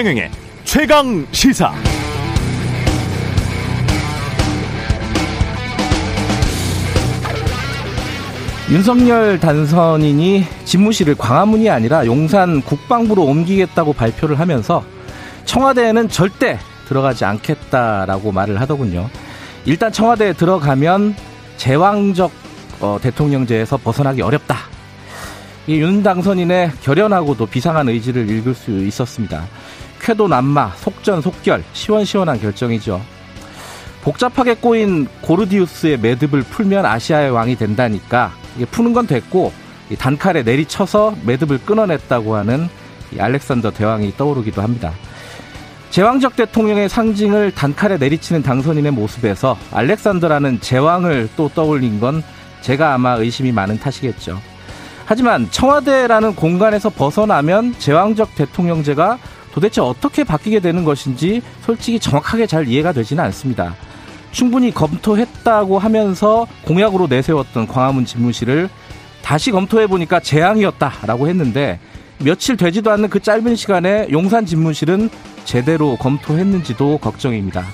최경영의 최강 시사. 윤석열 단선인이 집무실을 광화문이 아니라 용산 국방부로 옮기겠다고 발표를 하면서 청와대에는 절대 들어가지 않겠다라고 말을 하더군요. 일단 청와대에 들어가면 제왕적 어, 대통령제에서 벗어나기 어렵다. 이윤 당선인의 결연하고도 비상한 의지를 읽을 수 있었습니다. 쾌도 남마, 속전속결, 시원시원한 결정이죠. 복잡하게 꼬인 고르디우스의 매듭을 풀면 아시아의 왕이 된다니까 이게 푸는 건 됐고 단칼에 내리쳐서 매듭을 끊어냈다고 하는 알렉산더 대왕이 떠오르기도 합니다. 제왕적 대통령의 상징을 단칼에 내리치는 당선인의 모습에서 알렉산더라는 제왕을 또 떠올린 건 제가 아마 의심이 많은 탓이겠죠. 하지만 청와대라는 공간에서 벗어나면 제왕적 대통령제가 도대체 어떻게 바뀌게 되는 것인지 솔직히 정확하게 잘 이해가 되지는 않습니다. 충분히 검토했다고 하면서 공약으로 내세웠던 광화문 집무실을 다시 검토해 보니까 재앙이었다라고 했는데 며칠 되지도 않는 그 짧은 시간에 용산 집무실은 제대로 검토했는지도 걱정입니다.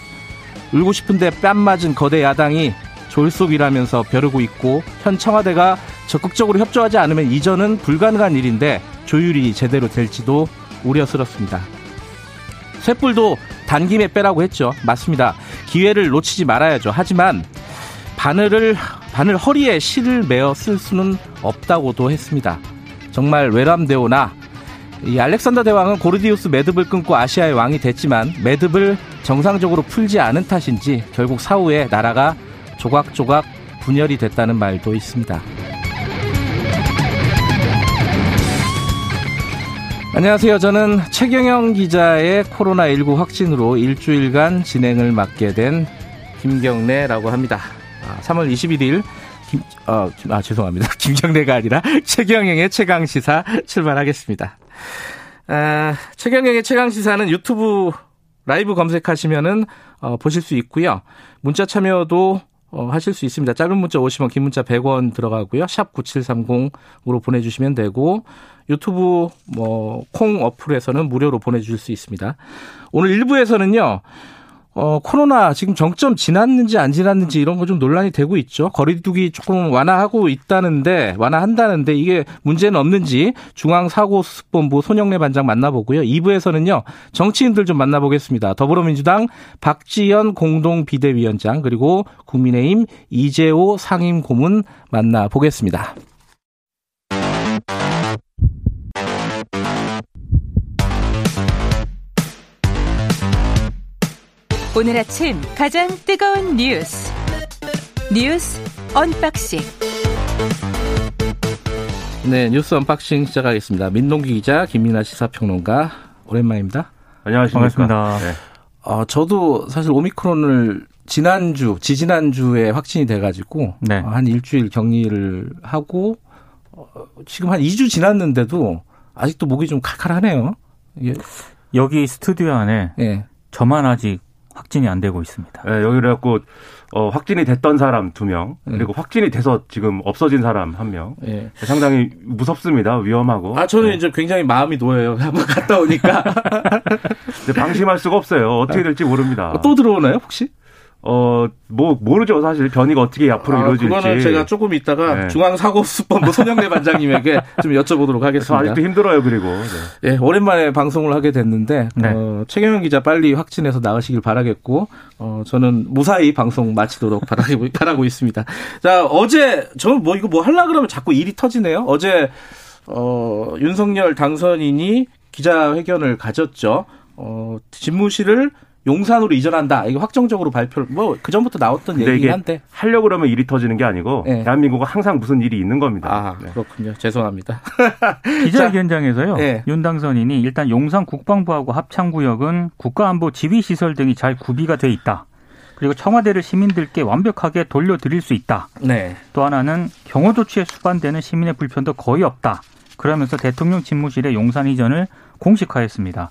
울고 싶은데 뺨 맞은 거대 야당이 졸속이라면서 벼르고 있고 현 청와대가 적극적으로 협조하지 않으면 이전은 불가능한 일인데 조율이 제대로 될지도 우려스럽습니다. 쇳불도 단김에 빼라고 했죠. 맞습니다. 기회를 놓치지 말아야죠. 하지만 바늘을 바늘 허리에 실을 매어 쓸 수는 없다고도 했습니다. 정말 외람되오나 이 알렉산더 대왕은 고르디우스 매듭을 끊고 아시아의 왕이 됐지만 매듭을 정상적으로 풀지 않은 탓인지 결국 사후에 나라가 조각조각 분열이 됐다는 말도 있습니다. 안녕하세요. 저는 최경영 기자의 코로나19 확진으로 일주일간 진행을 맡게 된 김경래라고 합니다. 3월 21일 김, 어, 아, 죄송합니다. 김경래가 아니라 최경영의 최강 시사 출발하겠습니다. 아, 최경영의 최강 시사는 유튜브 라이브 검색하시면은, 어, 보실 수 있고요. 문자 참여도 어, 하실 수 있습니다. 짧은 문자 50원, 긴 문자 100원 들어가고요. 샵 9730으로 보내주시면 되고, 유튜브 뭐, 콩 어플에서는 무료로 보내주실 수 있습니다. 오늘 1부에서는요, 어, 코로나 지금 정점 지났는지 안 지났는지 이런 거 좀 논란이 되고 있죠. 거리두기 조금 완화하고 있다는데, 완화한다는데 이게 문제는 없는지 중앙사고수습본부 손영래 반장 만나보고요. 2부에서는요, 정치인들 좀 만나보겠습니다. 더불어민주당 박지현 공동 비대위원장, 그리고 국민의힘 이재오 상임 고문 만나보겠습니다. 오늘 아침 가장 뜨거운 뉴스 뉴스 언박싱 네 뉴스 언박싱 시작하겠습니다. 민동기 기자 김민아 시사평론가 오랜만입니다. 안녕하십니까. 반갑습니다. 네. 어, 저도 사실 오미크론을 지난주 지지난주에 확진이 돼가지고 네. 한 일주일 격리를 하고 어, 지금 한 2주 지났는데도 아직도 목이 좀 칼칼하네요. 예. 여기 스튜디오 안에 네. 저만 아직 확진이 안 되고 있습니다. 네, 여기 그래갖고 어, 확진이 됐던 사람 두 명, 네. 그리고 확진이 돼서 지금 없어진 사람 한 명. 네. 상당히 무섭습니다. 위험하고. 아, 저는 네. 이제 굉장히 마음이 놓여요. 한번 갔다 오니까. 방심할 수가 없어요. 어떻게 될지 모릅니다. 또 들어오나요, 혹시? 어, 뭐, 모르죠, 사실. 변이가 어떻게 앞으로 아, 이루어질지. 그거는 제가 조금 이따가 네. 중앙사고수법부 손영래 반장님에게 좀 여쭤보도록 하겠습니다. 아직도 힘들어요, 그리고. 네. 네, 오랜만에 방송을 하게 됐는데, 네. 어, 최경영 기자 빨리 확진해서 나으시길 바라겠고, 어, 저는 무사히 방송 마치도록 바라고, 바라고 있습니다. 자, 어제, 저는 뭐 이거 뭐 하려 그러면 자꾸 일이 터지네요. 어제, 어, 윤석열 당선인이 기자회견을 가졌죠. 어, 집무실을 용산으로 이전한다. 이거 확정적으로 발표를 뭐 그 전부터 나왔던 얘기긴 한데 하려 고 그러면 일이 터지는 게 아니고 네. 대한민국은 항상 무슨 일이 있는 겁니다. 아, 네. 그렇군요. 죄송합니다. 기자회견장에서요. 네. 윤 당선인이 일단 용산 국방부하고 합창구역은 국가안보 지휘시설 등이 잘 구비가 돼 있다. 그리고 청와대를 시민들께 완벽하게 돌려드릴 수 있다. 네. 또 하나는 경호 조치에 수반되는 시민의 불편도 거의 없다. 그러면서 대통령 집무실의 용산 이전을 공식화했습니다.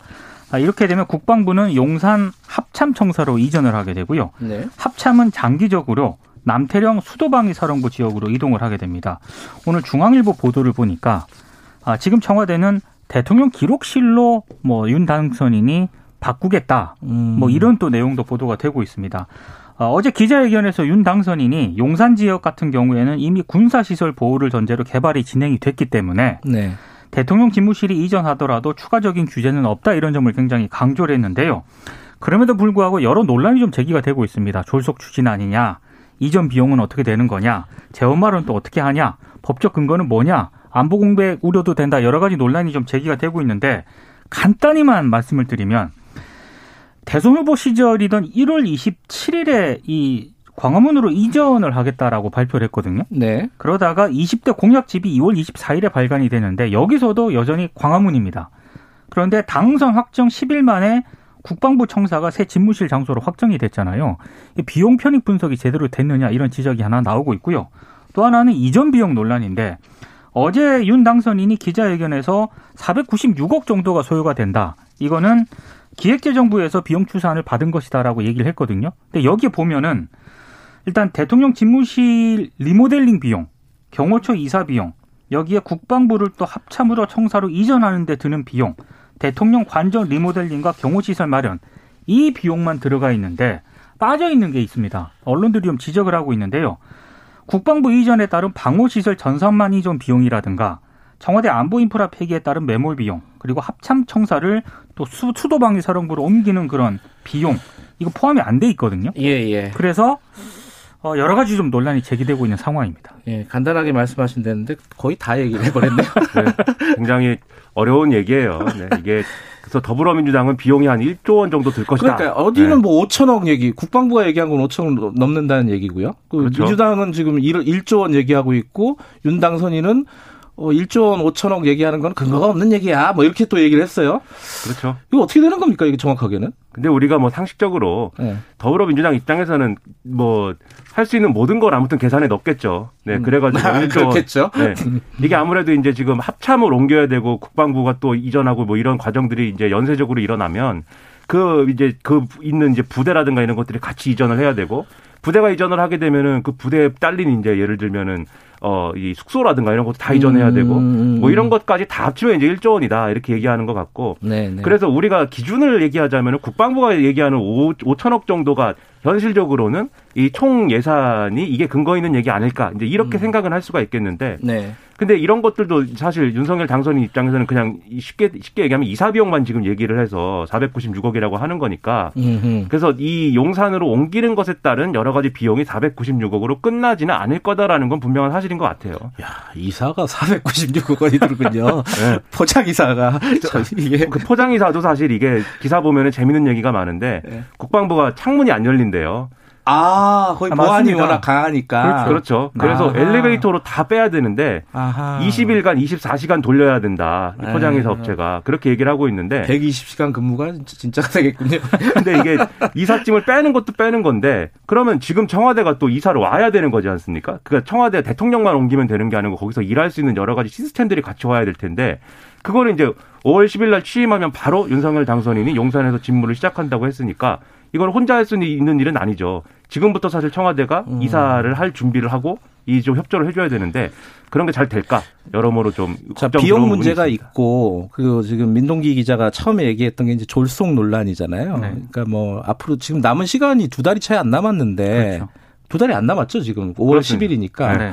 아, 이렇게 되면 국방부는 용산 합참청사로 이전을 하게 되고요. 네. 합참은 장기적으로 남태령 수도방위 사령부 지역으로 이동을 하게 됩니다. 오늘 중앙일보 보도를 보니까 아, 지금 청와대는 대통령 기록실로 뭐 윤 당선인이 바꾸겠다. 음. 뭐 이런 또 내용도 보도가 되고 있습니다. 어, 어제 기자회견에서 윤 당선인이 용산 지역 같은 경우에는 이미 군사시설 보호를 전제로 개발이 진행이 됐기 때문에 네. 대통령 집무실이 이전하더라도 추가적인 규제는 없다 이런 점을 굉장히 강조를 했는데요. 그럼에도 불구하고 여러 논란이 좀 제기가 되고 있습니다. 졸속 추진 아니냐, 이전 비용은 어떻게 되는 거냐, 재원말은 또 어떻게 하냐, 법적 근거는 뭐냐, 안보 공백 우려도 된다 여러 가지 논란이 좀 제기가 되고 있는데 간단히만 말씀을 드리면 대선 후보 시절이던 1월 27일에 이 광화문으로 이전을 하겠다라고 발표를 했거든요. 네. 그러다가 20대 공약집이 2월 24일에 발간이 되는데 여기서도 여전히 광화문입니다. 그런데 당선 확정 10일 만에 국방부 청사가 새 집무실 장소로 확정이 됐잖아요. 비용 편익 분석이 제대로 됐느냐 이런 지적이 하나 나오고 있고요. 또 하나는 이전 비용 논란인데 어제 윤 당선인이 기자회견에서 496억 정도가 소요가 된다. 이거는 기획재정부에서 비용 추산을 받은 것이다라고 얘기를 했거든요. 근데 여기에 보면은 일단 대통령 집무실 리모델링 비용, 경호처 이사 비용, 여기에 국방부를 또 합참으로 청사로 이전하는 데 드는 비용, 대통령 관전 리모델링과 경호시설 마련, 이 비용만 들어가 있는데 빠져 있는 게 있습니다. 언론들이 좀 지적을 하고 있는데요. 국방부 이전에 따른 방호시설 전산만 이전 비용이라든가 청와대 안보 인프라 폐기에 따른 매몰 비용, 그리고 합참 청사를 또 수, 수도방위 사령부로 옮기는 그런 비용, 이거 포함이 안 돼 있거든요. 예, 예. 그래서 어, 여러 가지 좀 논란이 제기되고 있는 상황입니다. 예, 간단하게 말씀하신 데는데 거의 다 얘기를 해버렸네요. 네, 굉장히 어려운 얘기예요. 네, 이게 그래서 더불어민주당은 비용이 한 1조 원 정도 들 것이다. 그러니까 어디는 네. 뭐 5천억 얘기, 국방부가 얘기한 건 5천억 넘는다는 얘기고요. 그 그렇죠. 민주당은 지금 1 조 원 얘기하고 있고 윤 당선인은 어, 1조 원 5천억 얘기하는 건 근거가 없는 얘기야. 뭐 이렇게 또 얘기를 했어요. 그렇죠. 이거 어떻게 되는 겁니까? 이게 정확하게는? 근데 우리가 뭐 상식적으로 네. 더불어민주당 입장에서는 뭐 할 수 있는 모든 걸 아무튼 계산에 넣겠죠. 네, 음. 그래가지고 아, 그렇겠죠. 네. 이게 아무래도 이제 지금 합참을 옮겨야 되고 국방부가 또 이전하고 뭐 이런 과정들이 이제 연쇄적으로 일어나면 그 이제 그 있는 이제 부대라든가 이런 것들이 같이 이전을 해야 되고 부대가 이전을 하게 되면은 그 부대에 딸린 이제 예를 들면은 어, 이 숙소라든가 이런 것도 다 이전해야 되고 음, 음, 뭐 이런 것까지 다 합치면 이제 1조 원이다 이렇게 얘기하는 것 같고 네, 네. 그래서 우리가 기준을 얘기하자면 국방부가 얘기하는 5, 5천억 정도가 현실적으로는 이 총 예산이 이게 근거 있는 얘기 아닐까 이제 이렇게 음. 생각은 할 수가 있겠는데 네. 근데 이런 것들도 사실 윤석열 당선인 입장에서는 그냥 쉽게 쉽게 얘기하면 이사 비용만 지금 얘기를 해서 496억이라고 하는 거니까 음흠. 그래서 이 용산으로 옮기는 것에 따른 여러 가지 비용이 496억으로 끝나지는 않을 거다라는 건 분명한 사실인 것 같아요. 야 이사가 496억 원이 들군요. 네. 포장 이사가 이게 그 포장 이사도 사실 이게 기사 보면은 재밌는 얘기가 많은데 네. 국방부가 창문이 안 열린 대요. 아, 거기 아, 보안이 맞습니다. 워낙 강하니까. 그렇죠. 그렇죠. 그래서 아 엘리베이터로 다 빼야 되는데 아하. 20일간 24시간 돌려야 된다. 이 포장회사 업체가 그렇게 얘기를 하고 있는데 120시간 근무가 진짜 되겠군요. 근데 이게 이삿짐을 빼는 것도 빼는 건데 그러면 지금 청와대가 또 이사를 와야 되는 거지 않습니까? 그러니까 청와대 대통령만 옮기면 되는 게 아니고 거기서 일할 수 있는 여러 가지 시스템들이 같이 와야 될 텐데 그거는 이제 5월 10일 날 취임하면 바로 윤석열 당선인이 용산에서 직무를 시작한다고 했으니까 이걸 혼자 할 수 있는 일은 아니죠. 지금부터 사실 청와대가 음. 이사를 할 준비를 하고 이 좀 협조를 해줘야 되는데 그런 게 잘 될까 여러모로 좀 자, 비용 문제가 있고 그리고 지금 민동기 기자가 처음에 얘기했던 게 이제 졸속 논란이잖아요. 네. 그러니까 뭐 앞으로 지금 남은 시간이 두 달이 차이 안 남았는데 그렇죠. 두 달이 안 남았죠 지금 5월 그렇습니다. 10일이니까. 네.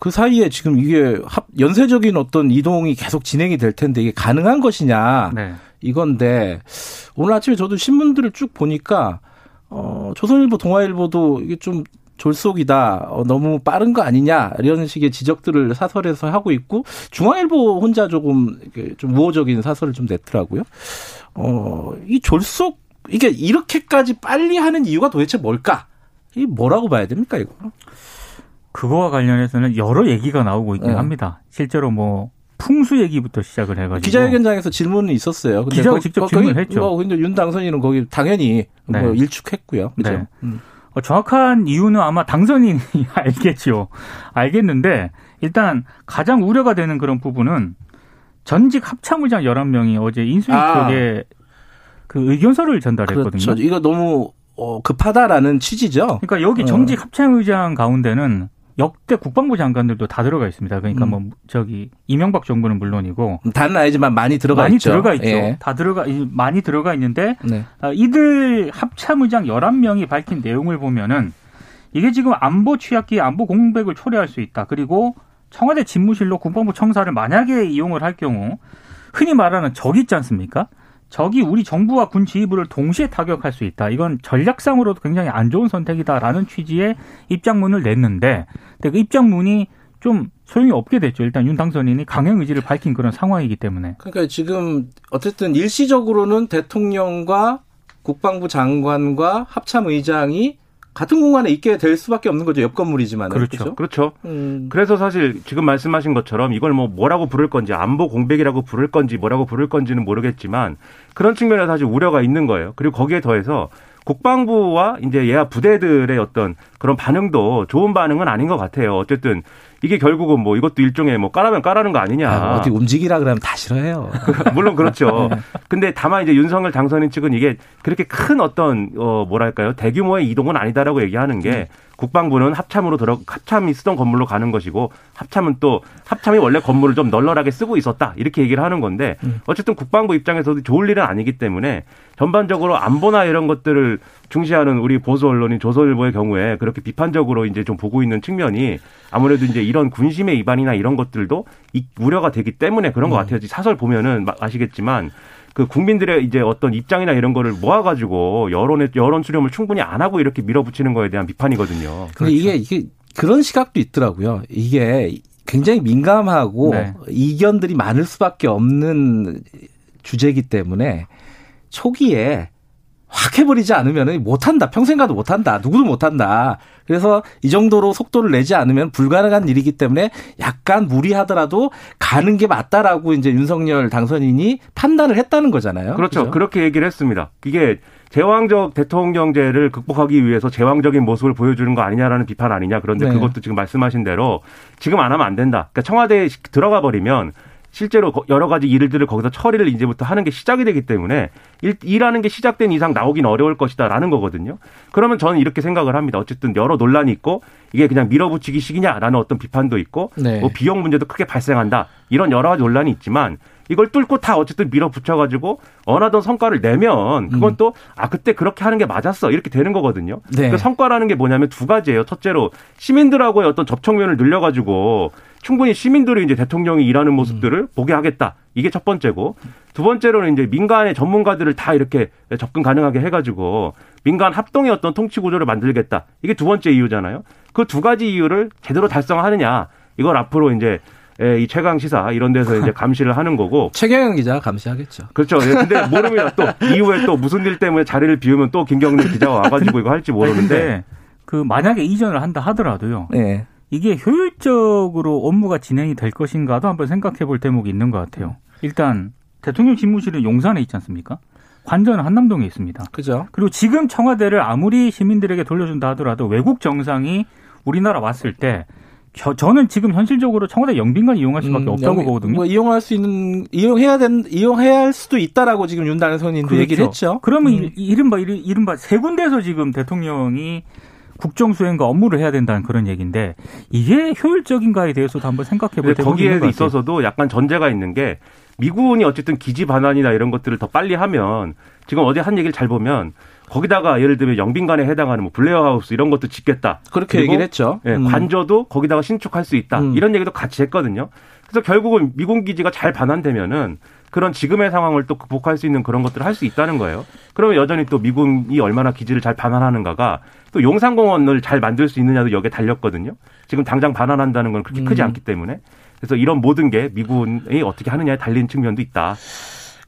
그 사이에 지금 이게 합, 연쇄적인 어떤 이동이 계속 진행이 될 텐데 이게 가능한 것이냐 네. 이건데 오늘 아침에 저도 신문들을 쭉 보니까 어, 조선일보, 동아일보도 이게 좀 졸속이다. 어, 너무 빠른 거 아니냐. 이런 식의 지적들을 사설에서 하고 있고 중앙일보 혼자 조금 좀 우호적인 사설을 좀 냈더라고요. 어, 이 졸속 이게 이렇게까지 빨리 하는 이유가 도대체 뭘까? 이 뭐라고 봐야 됩니까, 이거? 그거와 관련해서는 여러 얘기가 나오고 있긴 네. 합니다. 실제로 뭐 풍수 얘기부터 시작을 해가지고 기자회견장에서 질문은 있었어요. 근데 기자가 거, 직접 질문했죠. 뭐 근데 윤 당선인은 거기 당연히 뭐 네. 뭐 일축했고요. 그죠? 네. 음. 어, 정확한 이유는 아마 당선인이 알겠죠. 알겠는데 일단 가장 우려가 되는 그런 부분은 전직 합참의장 11명이 어제 인수위 아. 쪽에 그 의견서를 전달했거든요. 그렇죠. 이거 너무 어, 급하다라는 취지죠. 그러니까 여기 어. 정직 합참의장 가운데는 역대 국방부 장관들도 다 들어가 있습니다. 그러니까 음. 뭐 저기 이명박 정부는 물론이고 다는 아니지만 많이 들어가 많이 있죠. 들어가 있죠. 예. 다 들어가 많이 들어가 있는데 네. 아, 이들 합참의장 11명이 밝힌 내용을 보면은 이게 지금 안보 취약기 안보 공백을 초래할 수 있다. 그리고 청와대 집무실로 국방부 청사를 만약에 이용을 할 경우 흔히 말하는 적 있지 않습니까? 적이 우리 정부와 군 지휘부를 동시에 타격할 수 있다. 이건 전략상으로도 굉장히 안 좋은 선택이다라는 취지의 입장문을 냈는데, 근데 그 입장문이 좀 소용이 없게 됐죠. 일단 윤 당선인이 강행 의지를 밝힌 그런 상황이기 때문에. 그러니까 지금 어쨌든 일시적으로는 대통령과 국방부 장관과 합참 의장이 같은 공간에 있게 될 수밖에 없는 거죠. 옆 건물이지만. 그렇죠. 그렇죠. 그렇죠. 음. 그래서 사실 지금 말씀하신 것처럼 이걸 뭐 뭐라고 부를 건지 안보 공백이라고 부를 건지 뭐라고 부를 건지는 모르겠지만 그런 측면에서 사실 우려가 있는 거예요. 그리고 거기에 더해서 국방부와 이제 예하 부대들의 어떤 그런 반응도 좋은 반응은 아닌 것 같아요. 어쨌든 이게 결국은 뭐 이것도 일종의 뭐 까라면 까라는 거 아니냐. 아, 어디 움직이라 그러면 다 싫어해요. 물론 그렇죠. 네. 근데 다만 이제 윤석열 당선인 측은 이게 그렇게 큰 어떤 어 뭐랄까요 대규모의 이동은 아니다라고 얘기하는 게 네. 국방부는 합참으로 들어 합참이 쓰던 건물로 가는 것이고 합참은 또 합참이 원래 건물을 좀 널널하게 쓰고 있었다 이렇게 얘기를 하는 건데 음. 어쨌든 국방부 입장에서도 좋을 일은 아니기 때문에 전반적으로 안보나 이런 것들을 중시하는 우리 보수 언론인 조선일보의 경우에 그렇게 비판적으로 이제 좀 보고 있는 측면이 아무래도 이제 이런 군심의 위반이나 이런 것들도 우려가 되기 때문에 그런 것 음. 같아요. 사설 보면은 아시겠지만 그 국민들의 이제 어떤 입장이나 이런 거를 모아가지고 여론의 여론 수렴을 충분히 안 하고 이렇게 밀어붙이는 거에 대한 비판이거든요. 근데 그렇죠. 이게 이게 그런 시각도 있더라고요. 이게 굉장히 민감하고 네. 이견들이 많을 수밖에 없는 주제이기 때문에 초기에 확 해버리지 않으면 못한다. 평생 가도 못한다. 누구도 못한다. 그래서 이 정도로 속도를 내지 않으면 불가능한 일이기 때문에 약간 무리하더라도 가는 게 맞다라고 이제 윤석열 당선인이 판단을 했다는 거잖아요. 그렇죠. 그렇죠? 그렇게 얘기를 했습니다. 이게 제왕적 대통령제를 극복하기 위해서 제왕적인 모습을 보여주는 거 아니냐라는 비판 아니냐. 그런데 네. 그것도 지금 말씀하신 대로 지금 안 하면 안 된다. 그러니까 청와대에 들어가 버리면 실제로 여러 가지 일들을 거기서 처리를 이제부터 하는 게 시작이 되기 때문에 일, 일하는 게 시작된 이상 나오긴 어려울 것이다라는 거거든요. 그러면 저는 이렇게 생각을 합니다. 어쨌든 여러 논란이 있고 이게 그냥 밀어붙이기식이냐라는 어떤 비판도 있고 네. 뭐 비용 문제도 크게 발생한다 이런 여러 가지 논란이 있지만 이걸 뚫고 다 어쨌든 밀어붙여가지고 원하던 성과를 내면 그건 음. 또아 그때 그렇게 하는 게 맞았어 이렇게 되는 거거든요. 네. 그 성과라는 게 뭐냐면 두 가지예요. 첫째로 시민들하고의 어떤 접촉면을 늘려가지고 충분히 시민들이 이제 대통령이 일하는 모습들을 음. 보게 하겠다. 이게 첫 번째고 두 번째로는 이제 민간의 전문가들을 다 이렇게 접근 가능하게 해가지고 민간 합동의 어떤 통치 구조를 만들겠다. 이게 두 번째 이유잖아요. 그 두 가지 이유를 제대로 달성하느냐 이걸 앞으로 이제 예, 이 최강 시사 이런 데서 이제 감시를 하는 거고 최경영 기자가 감시하겠죠. 그렇죠. 예, 근데 모릅니다. 또 이후에 또 무슨 일 때문에 자리를 비우면 또 김경래 기자가 와가지고 이거 할지 모르는데 그 만약에 이전을 한다 하더라도요. 네. 이게 효율적으로 업무가 진행이 될 것인가도 한번 생각해 볼 대목이 있는 것 같아요. 일단 대통령 집무실은 용산에 있지 않습니까? 관저는 한남동에 있습니다. 그죠. 그리고 지금 청와대를 아무리 시민들에게 돌려준다 하더라도 외국 정상이 우리나라 왔을 때 저, 저는 지금 현실적으로 청와대 영빈관 이용할 수밖에 음, 없다고 영, 보거든요. 뭐 이용할 수 있는 이용해야 된 이용해야 할 수도 있다라고 지금 윤다은 선인도 그렇죠. 얘기를 했죠. 그러면 음. 이른바 이른바 세 군데에서 지금 대통령이 국정 수행과 업무를 해야 된다는 그런 얘기인데 이게 효율적인가에 대해서도 한번 생각해 볼 거기에 있어서도 약간 전제가 있는 게 미군이 어쨌든 기지 반환이나 이런 것들을 더 빨리 하면 지금 어제 한 얘기를 잘 보면 거기다가 예를 들면 영빈관에 해당하는 뭐 블레어 하우스 이런 것도 짓겠다. 그렇게 얘기를 했죠. 예, 음. 관저도 거기다가 신축할 수 있다. 음. 이런 얘기도 같이 했거든요. 그래서 결국은 미군 기지가 잘 반환되면은 그런 지금의 상황을 또 극복할 수 있는 그런 것들을 할 수 있다는 거예요. 그러면 여전히 또 미군이 얼마나 기지를 잘 반환하는가가 또 용산공원을 잘 만들 수 있느냐도 여기에 달렸거든요. 지금 당장 반환한다는 건 그렇게 크지 음. 않기 때문에. 그래서 이런 모든 게 미군이 어떻게 하느냐에 달린 측면도 있다.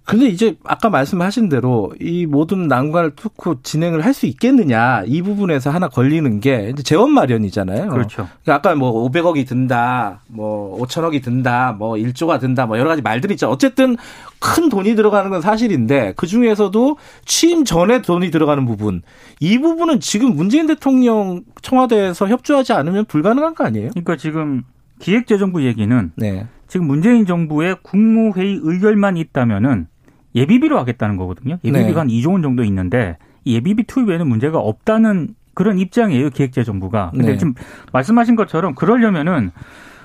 근데 이제 아까 말씀하신 대로 이 모든 난관을 뚫고 진행을 할 수 있겠느냐 이 부분에서 하나 걸리는 게 이제 재원 마련이잖아요. 그렇죠. 그러니까 아까 뭐 500억이 든다, 뭐 5천억이 든다, 뭐 1조가 든다, 뭐 여러 가지 말들이 있죠. 어쨌든 큰 돈이 들어가는 건 사실인데 그 중에서도 취임 전에 돈이 들어가는 부분 이 부분은 지금 문재인 대통령 청와대에서 협조하지 않으면 불가능한 거 아니에요? 그러니까 지금 기획재정부 얘기는 네. 지금 문재인 정부의 국무회의 의결만 있다면은 예비비로 하겠다는 거거든요. 예비비가 네. 한 2조 원 정도 있는데 예비비 투입 에는 문제가 없다는 그런 입장이에요 기획재정부가. 근데 네. 지금 말씀하신 것처럼 그러려면은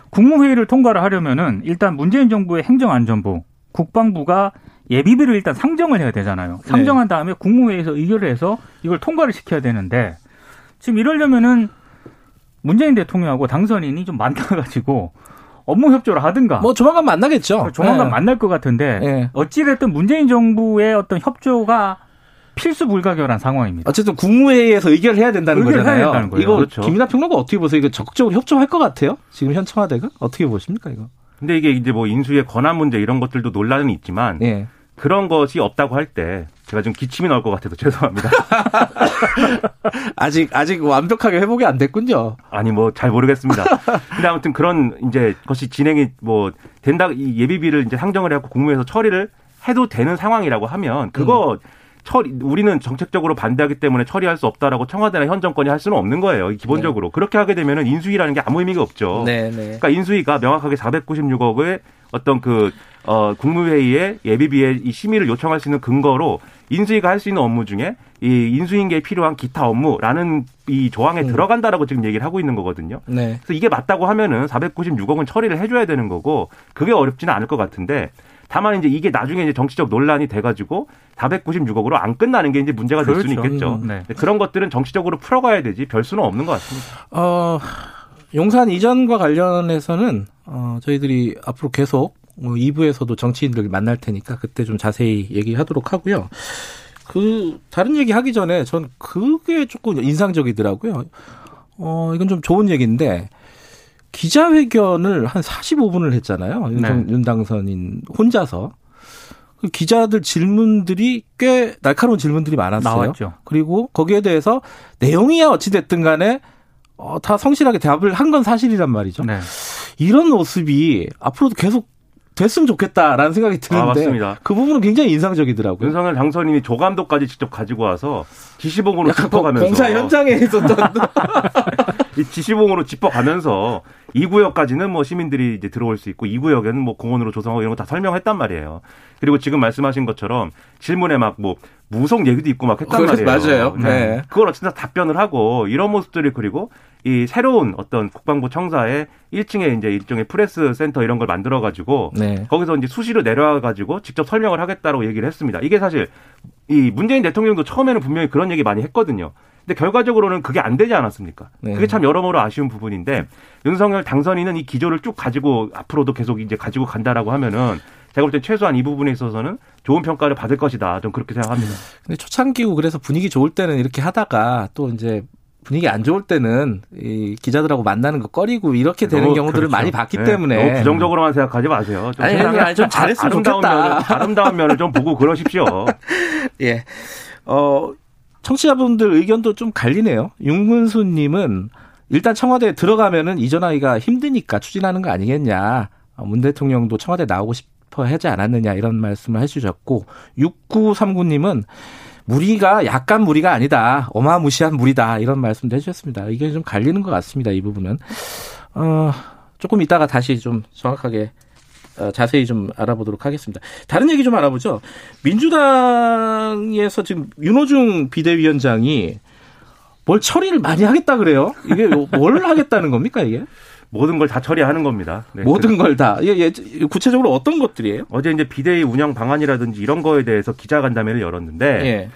국무회의를 통과를 하려면은 일단 문재인 정부의 행정안전부, 국방부가 예비비를 일단 상정을 해야 되잖아요. 네. 상정한 다음에 국무회의에서 의결을 해서 이걸 통과를 시켜야 되는데 지금 이러려면은 문재인 대통령하고 당선인이 좀 만나가지고 업무 협조를 하든가. 뭐 조만간 만나겠죠. 조만간 네. 만날 것 같은데 네. 어찌됐든 문재인 정부의 어떤 협조가 필수 불가결한 상황입니다. 어쨌든 국무회의에서 의결을 해야 된다는 거잖아요. 해야 이거 그렇죠. 김이나 평론가 어떻게 보세요? 이거 적극적으로 협조할 것 같아요? 지금 현 청와대가 어떻게 보십니까 이거? 근데 이게 이제 뭐 인수의 권한 문제 이런 것들도 논란은 있지만 예. 그런 것이 없다고 할 때 제가 좀 기침이 나올 것 같아서 죄송합니다. 아직 아직 완벽하게 회복이 안 됐군요. 아니 뭐 잘 모르겠습니다. 근데 아무튼 그런 이제 것이 진행이 뭐 된다 이 예비비를 이제 상정을 해갖고 국무에서 처리를 해도 되는 상황이라고 하면 그거 음. 처리 우리는 정책적으로 반대하기 때문에 처리할 수 없다라고 청와대나 현 정권이 할 수는 없는 거예요. 기본적으로 네. 그렇게 하게 되면은 인수위라는 게 아무 의미가 없죠. 네, 네. 그러니까 인수위가 명확하게 496억의 어떤 그 어, 국무회의에 예비비에 이 심의를 요청할 수 있는 근거로 인수위가 할 수 있는 업무 중에 이 인수인계에 필요한 기타 업무라는 이 조항에 음. 들어간다라고 지금 얘기를 하고 있는 거거든요. 네. 그래서 이게 맞다고 하면은 496억은 처리를 해줘야 되는 거고 그게 어렵지는 않을 것 같은데 다만 이제 이게 나중에 이제 정치적 논란이 돼가지고 496억으로 안 끝나는 게 이제 문제가 될 그렇죠. 수는 있겠죠. 음, 네. 그런 것들은 정치적으로 풀어가야 되지 별 수는 없는 것 같습니다. 어, 용산 이전과 관련해서는 어, 저희들이 앞으로 계속 2부에서도 뭐 정치인들 만날 테니까 그때 좀 자세히 얘기하도록 하고요. 그 다른 얘기 하기 전에 전 그게 조금 인상적이더라고요. 어, 이건 좀 좋은 얘기인데 기자회견을 한 45분을 했잖아요. 윤, 네. 윤 당선인 혼자서. 그 기자들 질문들이 꽤 날카로운 질문들이 많았어요. 나왔죠. 그리고 거기에 대해서 내용이야 어찌됐든 간에 어, 다 성실하게 대답을 한 건 사실이란 말이죠. 네. 이런 모습이 앞으로도 계속 됐으면 좋겠다라는 생각이 드는데 아, 그 부분은 굉장히 인상적이더라고요. 윤석열 당선인이 조감독까지 직접 가지고 와서 지시봉으로 짚어가면서 공사 현장에 있었던 이 지시봉으로 짚어가면서 이 구역까지는 뭐 시민들이 이제 들어올 수 있고 이 구역에는 뭐 공원으로 조성하고 이런 거 다 설명했단 말이에요. 그리고 지금 말씀하신 것처럼 질문에 막 뭐 무속 얘기도 있고 막 했단 말이에요. 맞아요. 네. 네. 그걸 어쨌든 답변을 하고 이런 모습들이 그리고 이 새로운 어떤 국방부 청사에 1층에 이제 일종의 프레스 센터 이런 걸 만들어 가지고 네. 거기서 이제 수시로 내려와 가지고 직접 설명을 하겠다고 얘기를 했습니다. 이게 사실 이 문재인 대통령도 처음에는 분명히 그런 얘기 많이 했거든요. 근데 결과적으로는 그게 안 되지 않았습니까? 네. 그게 참 여러모로 아쉬운 부분인데 윤석열 당선인은 이 기조를 쭉 가지고 앞으로도 계속 이제 가지고 간다라고 하면은 제가 볼 땐 최소한 이 부분에 있어서는 좋은 평가를 받을 것이다. 좀 그렇게 생각합니다. 근데 초창기고 그래서 분위기 좋을 때는 이렇게 하다가 또 이제 분위기 안 좋을 때는 이 기자들하고 만나는 거 꺼리고 이렇게 되는 경우들을 그렇죠. 많이 봤기 네. 때문에 너무 부정적으로만 생각하지 마세요. 좀 아니, 아니, 아니 좀 잘했으면 아름다운 좋겠다. 면을, 아름다운 면을 좀 보고 그러십시오. 예. 어, 청취자분들 의견도 좀 갈리네요. 윤근수 님은 일단 청와대에 들어가면은 이전하기가 힘드니까 추진하는 거 아니겠냐. 어, 문 대통령도 청와대 나오고 싶 어 하지 않았느냐 이런 말씀을 해주셨고 6939님은 무리가 약간 무리가 아니다. 어마무시한 무리다. 이런 말씀도 해주셨습니다. 이게 좀 갈리는 것 같습니다. 이 부분은. 어, 조금 이따가 다시 좀 정확하게 어, 자세히 좀 알아보도록 하겠습니다. 다른 얘기 좀 알아보죠. 민주당에서 지금 윤호중 비대위원장이 뭘 처리를 많이 하겠다 그래요? 이게 뭘 하겠다는 겁니까 이게? 모든 걸 다 처리하는 겁니다. 네. 모든 걸 다. 예, 예, 구체적으로 어떤 것들이에요? 어제 이제 비대위 운영 방안이라든지 이런 거에 대해서 기자간담회를 열었는데 예.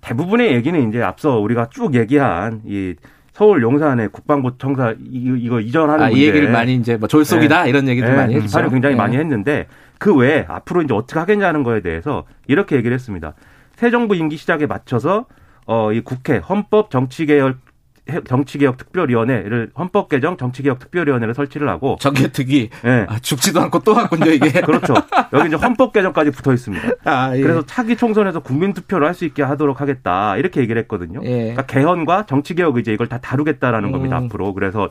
대부분의 얘기는 이제 앞서 우리가 쭉 얘기한 이 서울 용산의 국방부 청사 이거 이전하는 아, 문제. 이 얘기를 많이 이제 뭐 졸속이다 네. 이런 얘기들 네. 많이 했죠. 발을 굉장히 네. 많이 했는데 그 외에 앞으로 이제 어떻게 하겠냐는 거에 대해서 이렇게 얘기를 했습니다. 새 정부 임기 시작에 맞춰서 어, 이 국회 헌법 정치개혁 정치개혁 특별위원회를 헌법 개정 정치개혁 특별위원회를 설치를 하고 정개특위 네. 아, 죽지도 않고 또 왔군요 이게 그렇죠 여기 이제 헌법 개정까지 붙어 있습니다. 아, 예. 그래서 차기 총선에서 국민 투표를 할 수 있게 하도록 하겠다 이렇게 얘기를 했거든요. 예. 그러니까 개헌과 정치개혁 이제 이걸 다 다루겠다라는 음. 겁니다 앞으로 그래서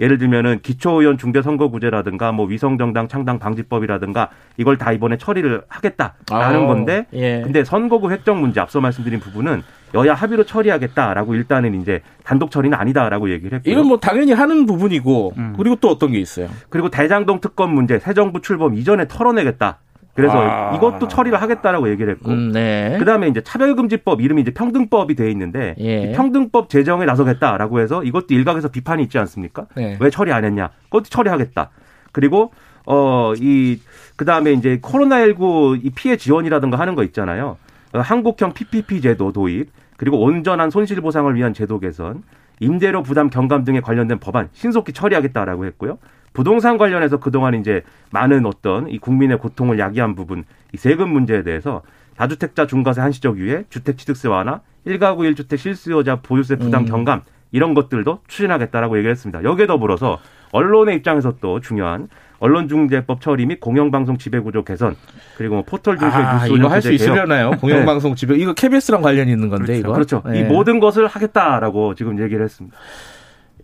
예를 들면은 기초의원 중대선거구제라든가 뭐 위성정당 창당 방지법이라든가 이걸 다 이번에 처리를 하겠다라는 아, 건데 예. 근데 선거구 획정 문제 앞서 말씀드린 부분은 여야 합의로 처리하겠다라고 일단은 이제 단독 처리는 아니다라고 얘기를 했고요. 이건 뭐 당연히 하는 부분이고 음. 그리고 또 어떤 게 있어요? 그리고 대장동 특검 문제 새 정부 출범 이전에 털어내겠다. 그래서 아. 이것도 처리를 하겠다라고 얘기를 했고, 음, 네. 그다음에 이제 차별금지법 이름이 이제 평등법이 돼 있는데 예. 평등법 제정에 나서겠다라고 해서 이것도 일각에서 비판이 있지 않습니까? 네. 왜 처리 안 했냐? 그것도 처리하겠다. 그리고 어 이 그다음에 이제 코로나19 이 피해 지원이라든가 하는 거 있잖아요. 어, 한국형 PPP 제도 도입, 그리고 온전한 손실 보상을 위한 제도 개선, 임대료 부담 경감 등에 관련된 법안 신속히 처리하겠다라고 했고요. 부동산 관련해서 그동안 이제 많은 어떤 이 국민의 고통을 야기한 부분, 이 세금 문제에 대해서 다주택자 중과세 한시적 유예, 주택 취득세 완화, 1가구 1주택 실수요자 보유세 부담 음. 경감 이런 것들도 추진하겠다라고 얘기를 했습니다. 여기에 더불어서 언론의 입장에서 또 중요한 언론중재법 처리 및 공영방송 지배구조 개선 그리고 뭐 포털 중심의 아, 뉴스 이거 할 수 있으려나요? 공영방송 지배 이거 KBS랑 관련이 있는 건데 그렇죠. 이거 그렇죠. 네. 이 모든 것을 하겠다라고 지금 얘기를 했습니다.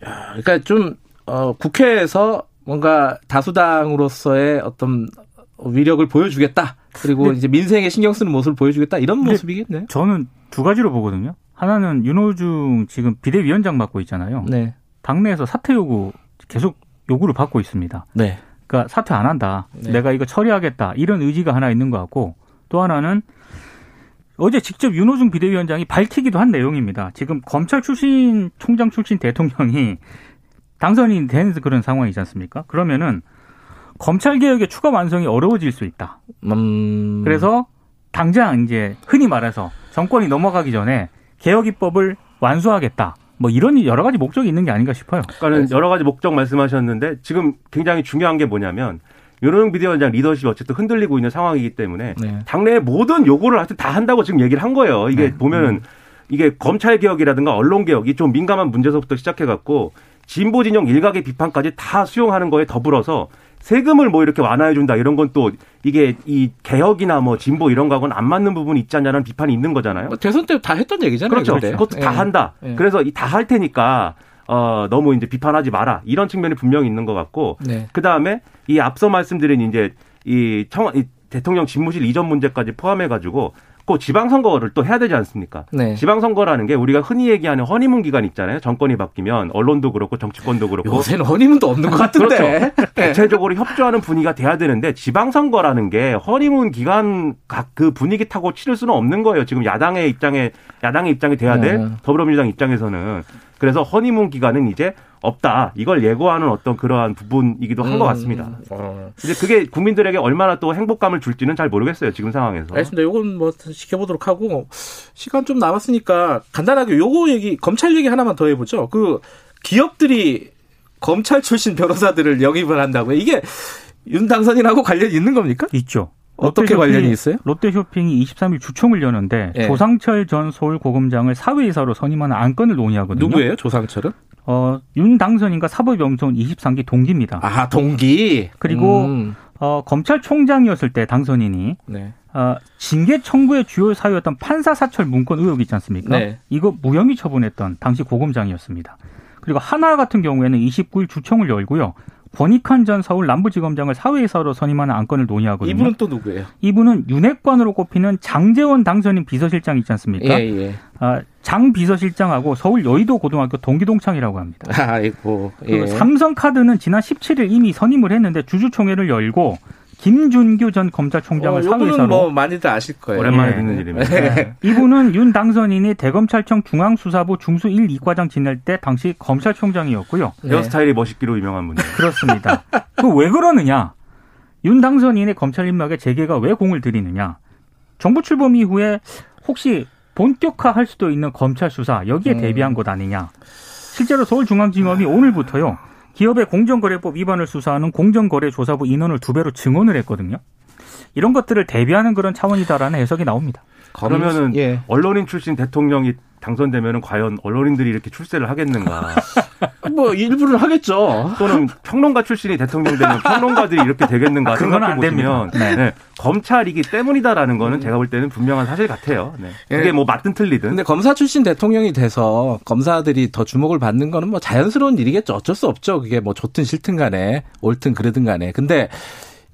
야, 그러니까 좀 어, 국회에서 뭔가 다수당으로서의 어떤 위력을 보여주겠다. 그리고 이제 민생에 신경 쓰는 모습을 보여주겠다 이런 모습이겠네. 저는 두 가지로 보거든요. 하나는 윤호중 지금 비대위원장 맡고 있잖아요. 네. 당내에서 사퇴 요구 계속 요구를 받고 있습니다. 네. 그러니까 사퇴 안 한다. 네. 내가 이거 처리하겠다. 이런 의지가 하나 있는 것 같고 또 하나는 어제 직접 윤호중 비대위원장이 밝히기도 한 내용입니다. 지금 검찰 출신 총장 출신 대통령이 당선이 된 그런 상황이지 않습니까? 그러면은 검찰 개혁의 추가 완성이 어려워질 수 있다. 음... 그래서 당장 이제 흔히 말해서 정권이 넘어가기 전에 개혁 입법을 완수하겠다. 뭐 이런 여러 가지 목적이 있는 게 아닌가 싶어요. 그러니까는 여러 가지 목적 말씀하셨는데 지금 굉장히 중요한 게 뭐냐면 윤호영 비대위원장 리더십이 어쨌든 흔들리고 있는 상황이기 때문에 네. 당내의 모든 요구를 하여튼 다 한다고 지금 얘기를 한 거예요. 이게 네. 보면은 음. 이게 검찰 개혁이라든가 언론 개혁이 좀 민감한 문제서부터 시작해 갖고 진보 진영 일각의 비판까지 다 수용하는 거에 더불어서 세금을 뭐 이렇게 완화해 준다 이런 건 또 이게 이 개혁이나 뭐 진보 이런 거하고는 안 맞는 부분이 있지 않냐는 비판이 있는 거잖아요. 뭐 대선 때 다 했던 얘기잖아요. 그렇죠. 그때. 그것도 다 예. 한다. 예. 그래서 이 다 할 테니까 어 너무 이제 비판하지 마라 이런 측면이 분명히 있는 것 같고 네. 그 다음에 이 앞서 말씀드린 이제 이 청, 이 대통령 집무실 이전 문제까지 포함해 가지고 꼭 지방선거를 또 해야 되지 않습니까? 네. 지방선거라는 게 우리가 흔히 얘기하는 허니문 기간 있잖아요. 정권이 바뀌면 언론도 그렇고 정치권도 그렇고 요새는 허니문도 없는 것 같은데 그렇죠. 네. 대체적으로 협조하는 분위기가 돼야 되는데 지방선거라는 게 허니문 기간 각그 분위기 타고 치를 수는 없는 거예요. 지금 야당의 입장에 야당의 입장이 돼야 될 네. 더불어민주당 입장에서는 그래서 허니문 기간은 이제 없다. 이걸 예고하는 어떤 그러한 부분이기도 한것 음. 같습니다. 어. 이제 그게 국민들에게 얼마나 또 행복감을 줄지는 잘 모르겠어요. 지금 상황에서. 알겠습니다. 요건 뭐 지켜보도록 하고 시간 좀 남았으니까 간단하게 요거 얘기 검찰 얘기 하나만 더 해보죠. 그 기업들이 검찰 출신 변호사들을 영입을 한다고요. 이게 윤 당선인하고 관련 있는 겁니까? 있죠. 어떻게 관련이 있어요? 롯데쇼핑이 23일 주총을 여는데 네. 조상철 전 서울 고검장을 사회이사로 선임하는 안건을 논의하거든요. 누구예요? 조상철은? 어, 윤 당선인과 사법연수원 23기 동기입니다. 아, 동기. 그리고 음. 어, 검찰총장이었을 때 당선인이 네. 어, 징계 청구의 주요 사유였던 판사 사찰 문건 의혹이 있지 않습니까? 네. 이거 무혐의 처분했던 당시 고검장이었습니다. 그리고 하나 같은 경우에는 29일 주총을 열고요. 권익환 전 서울 남부지검장을 사회이사로 선임하는 안건을 논의하거든요. 이분은 또 누구예요? 이분은 윤핵관으로 꼽히는 장재원 당선인 비서실장 있지 않습니까? 예, 예. 아, 장 비서실장하고 서울 여의도 고등학교 동기동창이라고 합니다. 아이고. 예. 삼성카드는 지난 17일 이미 선임을 했는데 주주총회를 열고 김준규 전 검찰총장을 어, 사회사로 뭐 많이들 아실 거예요. 오랜만에 네. 듣는 이름입니다. 네. 이분은 윤 당선인이 대검찰청 중앙수사부 중수 1, 2과장 지낼 때 당시 검찰총장이었고요. 네. 헤어스타일이 멋있기로 유명한 분이에요. 그렇습니다. 그 왜 그러느냐? 윤 당선인의 검찰 인맥에 재계가 왜 공을 들이느냐? 정부 출범 이후에 혹시 본격화할 수도 있는 검찰 수사 여기에 음. 대비한 것 아니냐? 실제로 서울중앙지검이 오늘부터요. 기업의 공정거래법 위반을 수사하는 공정거래조사부 인원을 두 배로 증원을 했거든요. 이런 것들을 대비하는 그런 차원이다라는 해석이 나옵니다. 그러면은 예. 언론인 출신 대통령이 당선되면은 과연 언론인들이 이렇게 출세를 하겠는가? 뭐 일부는 하겠죠. 또는 평론가 출신이 대통령 되면 평론가들이 이렇게 되겠는가 생각해 보시면 네. 네. 검찰이기 때문이다라는 거는 제가 볼 때는 분명한 사실 같아요. 네. 그게 예. 뭐 맞든 틀리든. 근데 검사 출신 대통령이 돼서 검사들이 더 주목을 받는 거는 뭐 자연스러운 일이겠죠. 어쩔 수 없죠. 그게 뭐 좋든 싫든 간에 옳든 그러든 간에. 근데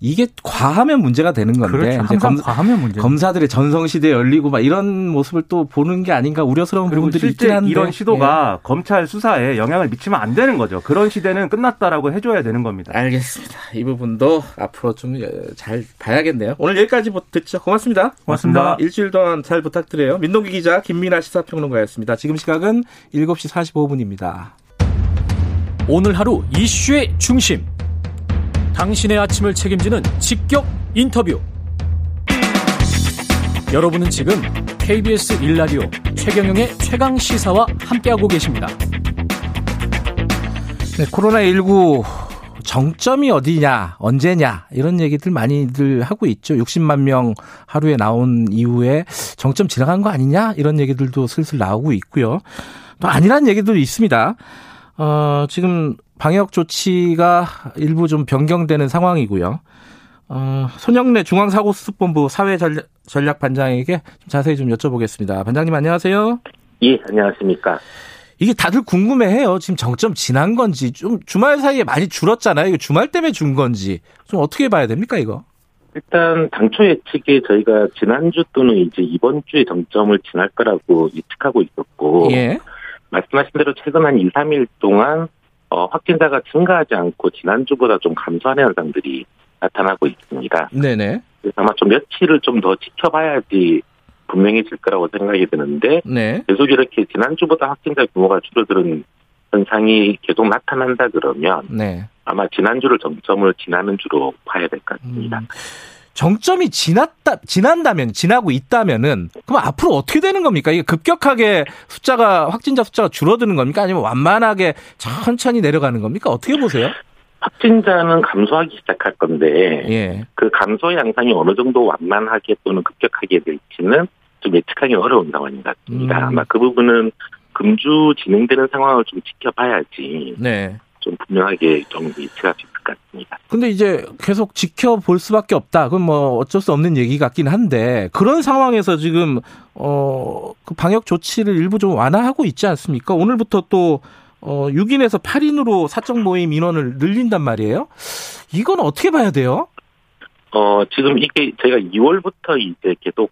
이게 과하면 문제가 되는 건데 그렇죠. 이제 검, 과하면 문제. 검사들의 전성 시대 열리고 막 이런 모습을 또 보는 게 아닌가 우려스러운 부분들이 있긴 한데 이런 시도가 예. 검찰 수사에 영향을 미치면 안 되는 거죠. 그런 시대는 끝났다라고 해줘야 되는 겁니다. 알겠습니다. 이 부분도 앞으로 좀 잘 봐야겠네요. 오늘 여기까지 듣죠. 고맙습니다. 고맙습니다. 일주일 동안 잘 부탁드려요. 민동기 기자 김민아 시사평론가였습니다. 지금 시각은 7시 45분입니다. 오늘 하루 이슈의 중심. 당신의 아침을 책임지는 직격 인터뷰. 여러분은 지금 KBS 일라디오 최경영의 최강 시사와 함께하고 계십니다. 네, 코로나19 정점이 어디냐, 언제냐, 이런 얘기들 많이들 하고 있죠. 60만 명 하루에 나온 이후에 정점 지나간 거 아니냐, 이런 얘기들도 슬슬 나오고 있고요. 또 아니란 얘기도 있습니다. 어, 지금 방역 조치가 일부 좀 변경되는 상황이고요. 어, 손영래 중앙사고수습본부 사회전략반장에게 좀 자세히 좀 여쭤보겠습니다. 반장님 안녕하세요. 예, 안녕하십니까. 이게 다들 궁금해해요. 지금 정점 지난 건지 좀 주말 사이에 많이 줄었잖아요. 이거 주말 때문에 준 건지 좀 어떻게 봐야 됩니까 이거? 일단 당초 예측에 저희가 지난주 또는 이제 이번 주에 정점을 지날 거라고 예측하고 있었고 예. 말씀하신 대로 최근 한 2, 3일 동안 어, 확진자가 증가하지 않고 지난주보다 좀 감소하는 현상들이 나타나고 있습니다. 네네. 아마 좀 며칠을 좀 더 지켜봐야지 분명해질 거라고 생각이 드는데 네. 계속 이렇게 지난주보다 확진자 규모가 줄어드는 현상이 계속 나타난다 그러면 네. 아마 지난주를 정점을 지나는 주로 봐야 될 것 같습니다. 음. 정점이 지났다 지난다면 지나고 있다면은 그럼 앞으로 어떻게 되는 겁니까? 이게 급격하게 숫자가 확진자 숫자가 줄어드는 겁니까? 아니면 완만하게 천천히 내려가는 겁니까? 어떻게 보세요? 확진자는 감소하기 시작할 건데 예. 그 감소 양상이 어느 정도 완만하게 또는 급격하게 될지는 좀 예측하기 어려운 상황인 것 같습니다. 음. 아마 그 부분은 금주 진행되는 상황을 좀 지켜봐야지 네. 좀 분명하게 좀 예측할 수 같습니다. 근데 이제 계속 지켜볼 수밖에 없다. 그건 뭐 어쩔 수 없는 얘기 같긴 한데 그런 상황에서 지금 어 그 방역 조치를 일부 좀 완화하고 있지 않습니까? 오늘부터 또 어, 6인에서 8인으로 사적 모임 인원을 늘린단 말이에요. 이건 어떻게 봐야 돼요? 어, 지금 이게 저희가 2월부터 이제 계속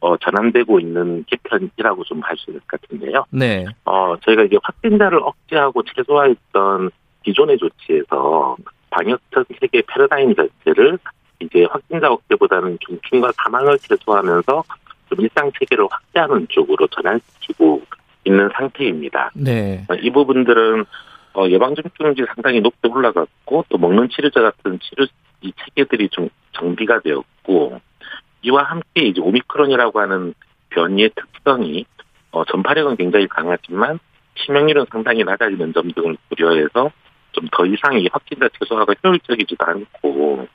어, 전환되고 있는 개편이라고 좀 할 수 있을 것 같은데요. 네. 어, 저희가 이제 확진자를 억제하고 최소화했던 기존의 조치에서 방역 전 세계 패러다임 자체를 이제 확진자 억제보다는 중증과 사망을 최소화하면서 좀 일상 체계를 확대하는 쪽으로 전환시키고 있는 상태입니다. 네. 이 부분들은 어, 예방접종률이 상당히 높게 올라갔고 또 먹는 치료제 같은 치료 이 체계들이 좀 정비가 되었고 이와 함께 이제 오미크론이라고 하는 변이의 특성이 어, 전파력은 굉장히 강하지만 치명률은 상당히 낮아지는 점 등을 고려해서 좀 더 이상 이 확진자 최소화가 효율적이지도 않고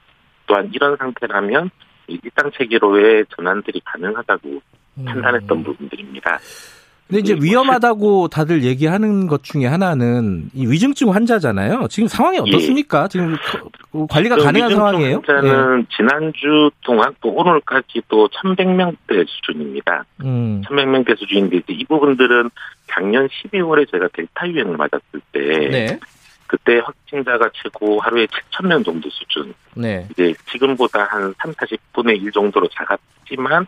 또한 이런 상태라면 일당 체계로의 전환들이 가능하다고 음. 판단했던 부분들입니다. 근데 이제 위험하다고 다들 얘기하는 것 중에 하나는 이 위중증 환자잖아요. 지금 상황이 어떻습니까? 예. 지금 관리가 가능한 상황이에요? 환자는 예. 지난주 동안 또 오늘까지 또 1,100명대 수준입니다. 음. 1,100명대 수준인데 이 부분들은 작년 12월에 제가 델타 유행을 맞았을 때 네. 그때 확진자가 최고 하루에 7천 명 정도 수준. 네. 이제 지금보다 한 3, 40분의 1 정도로 작았지만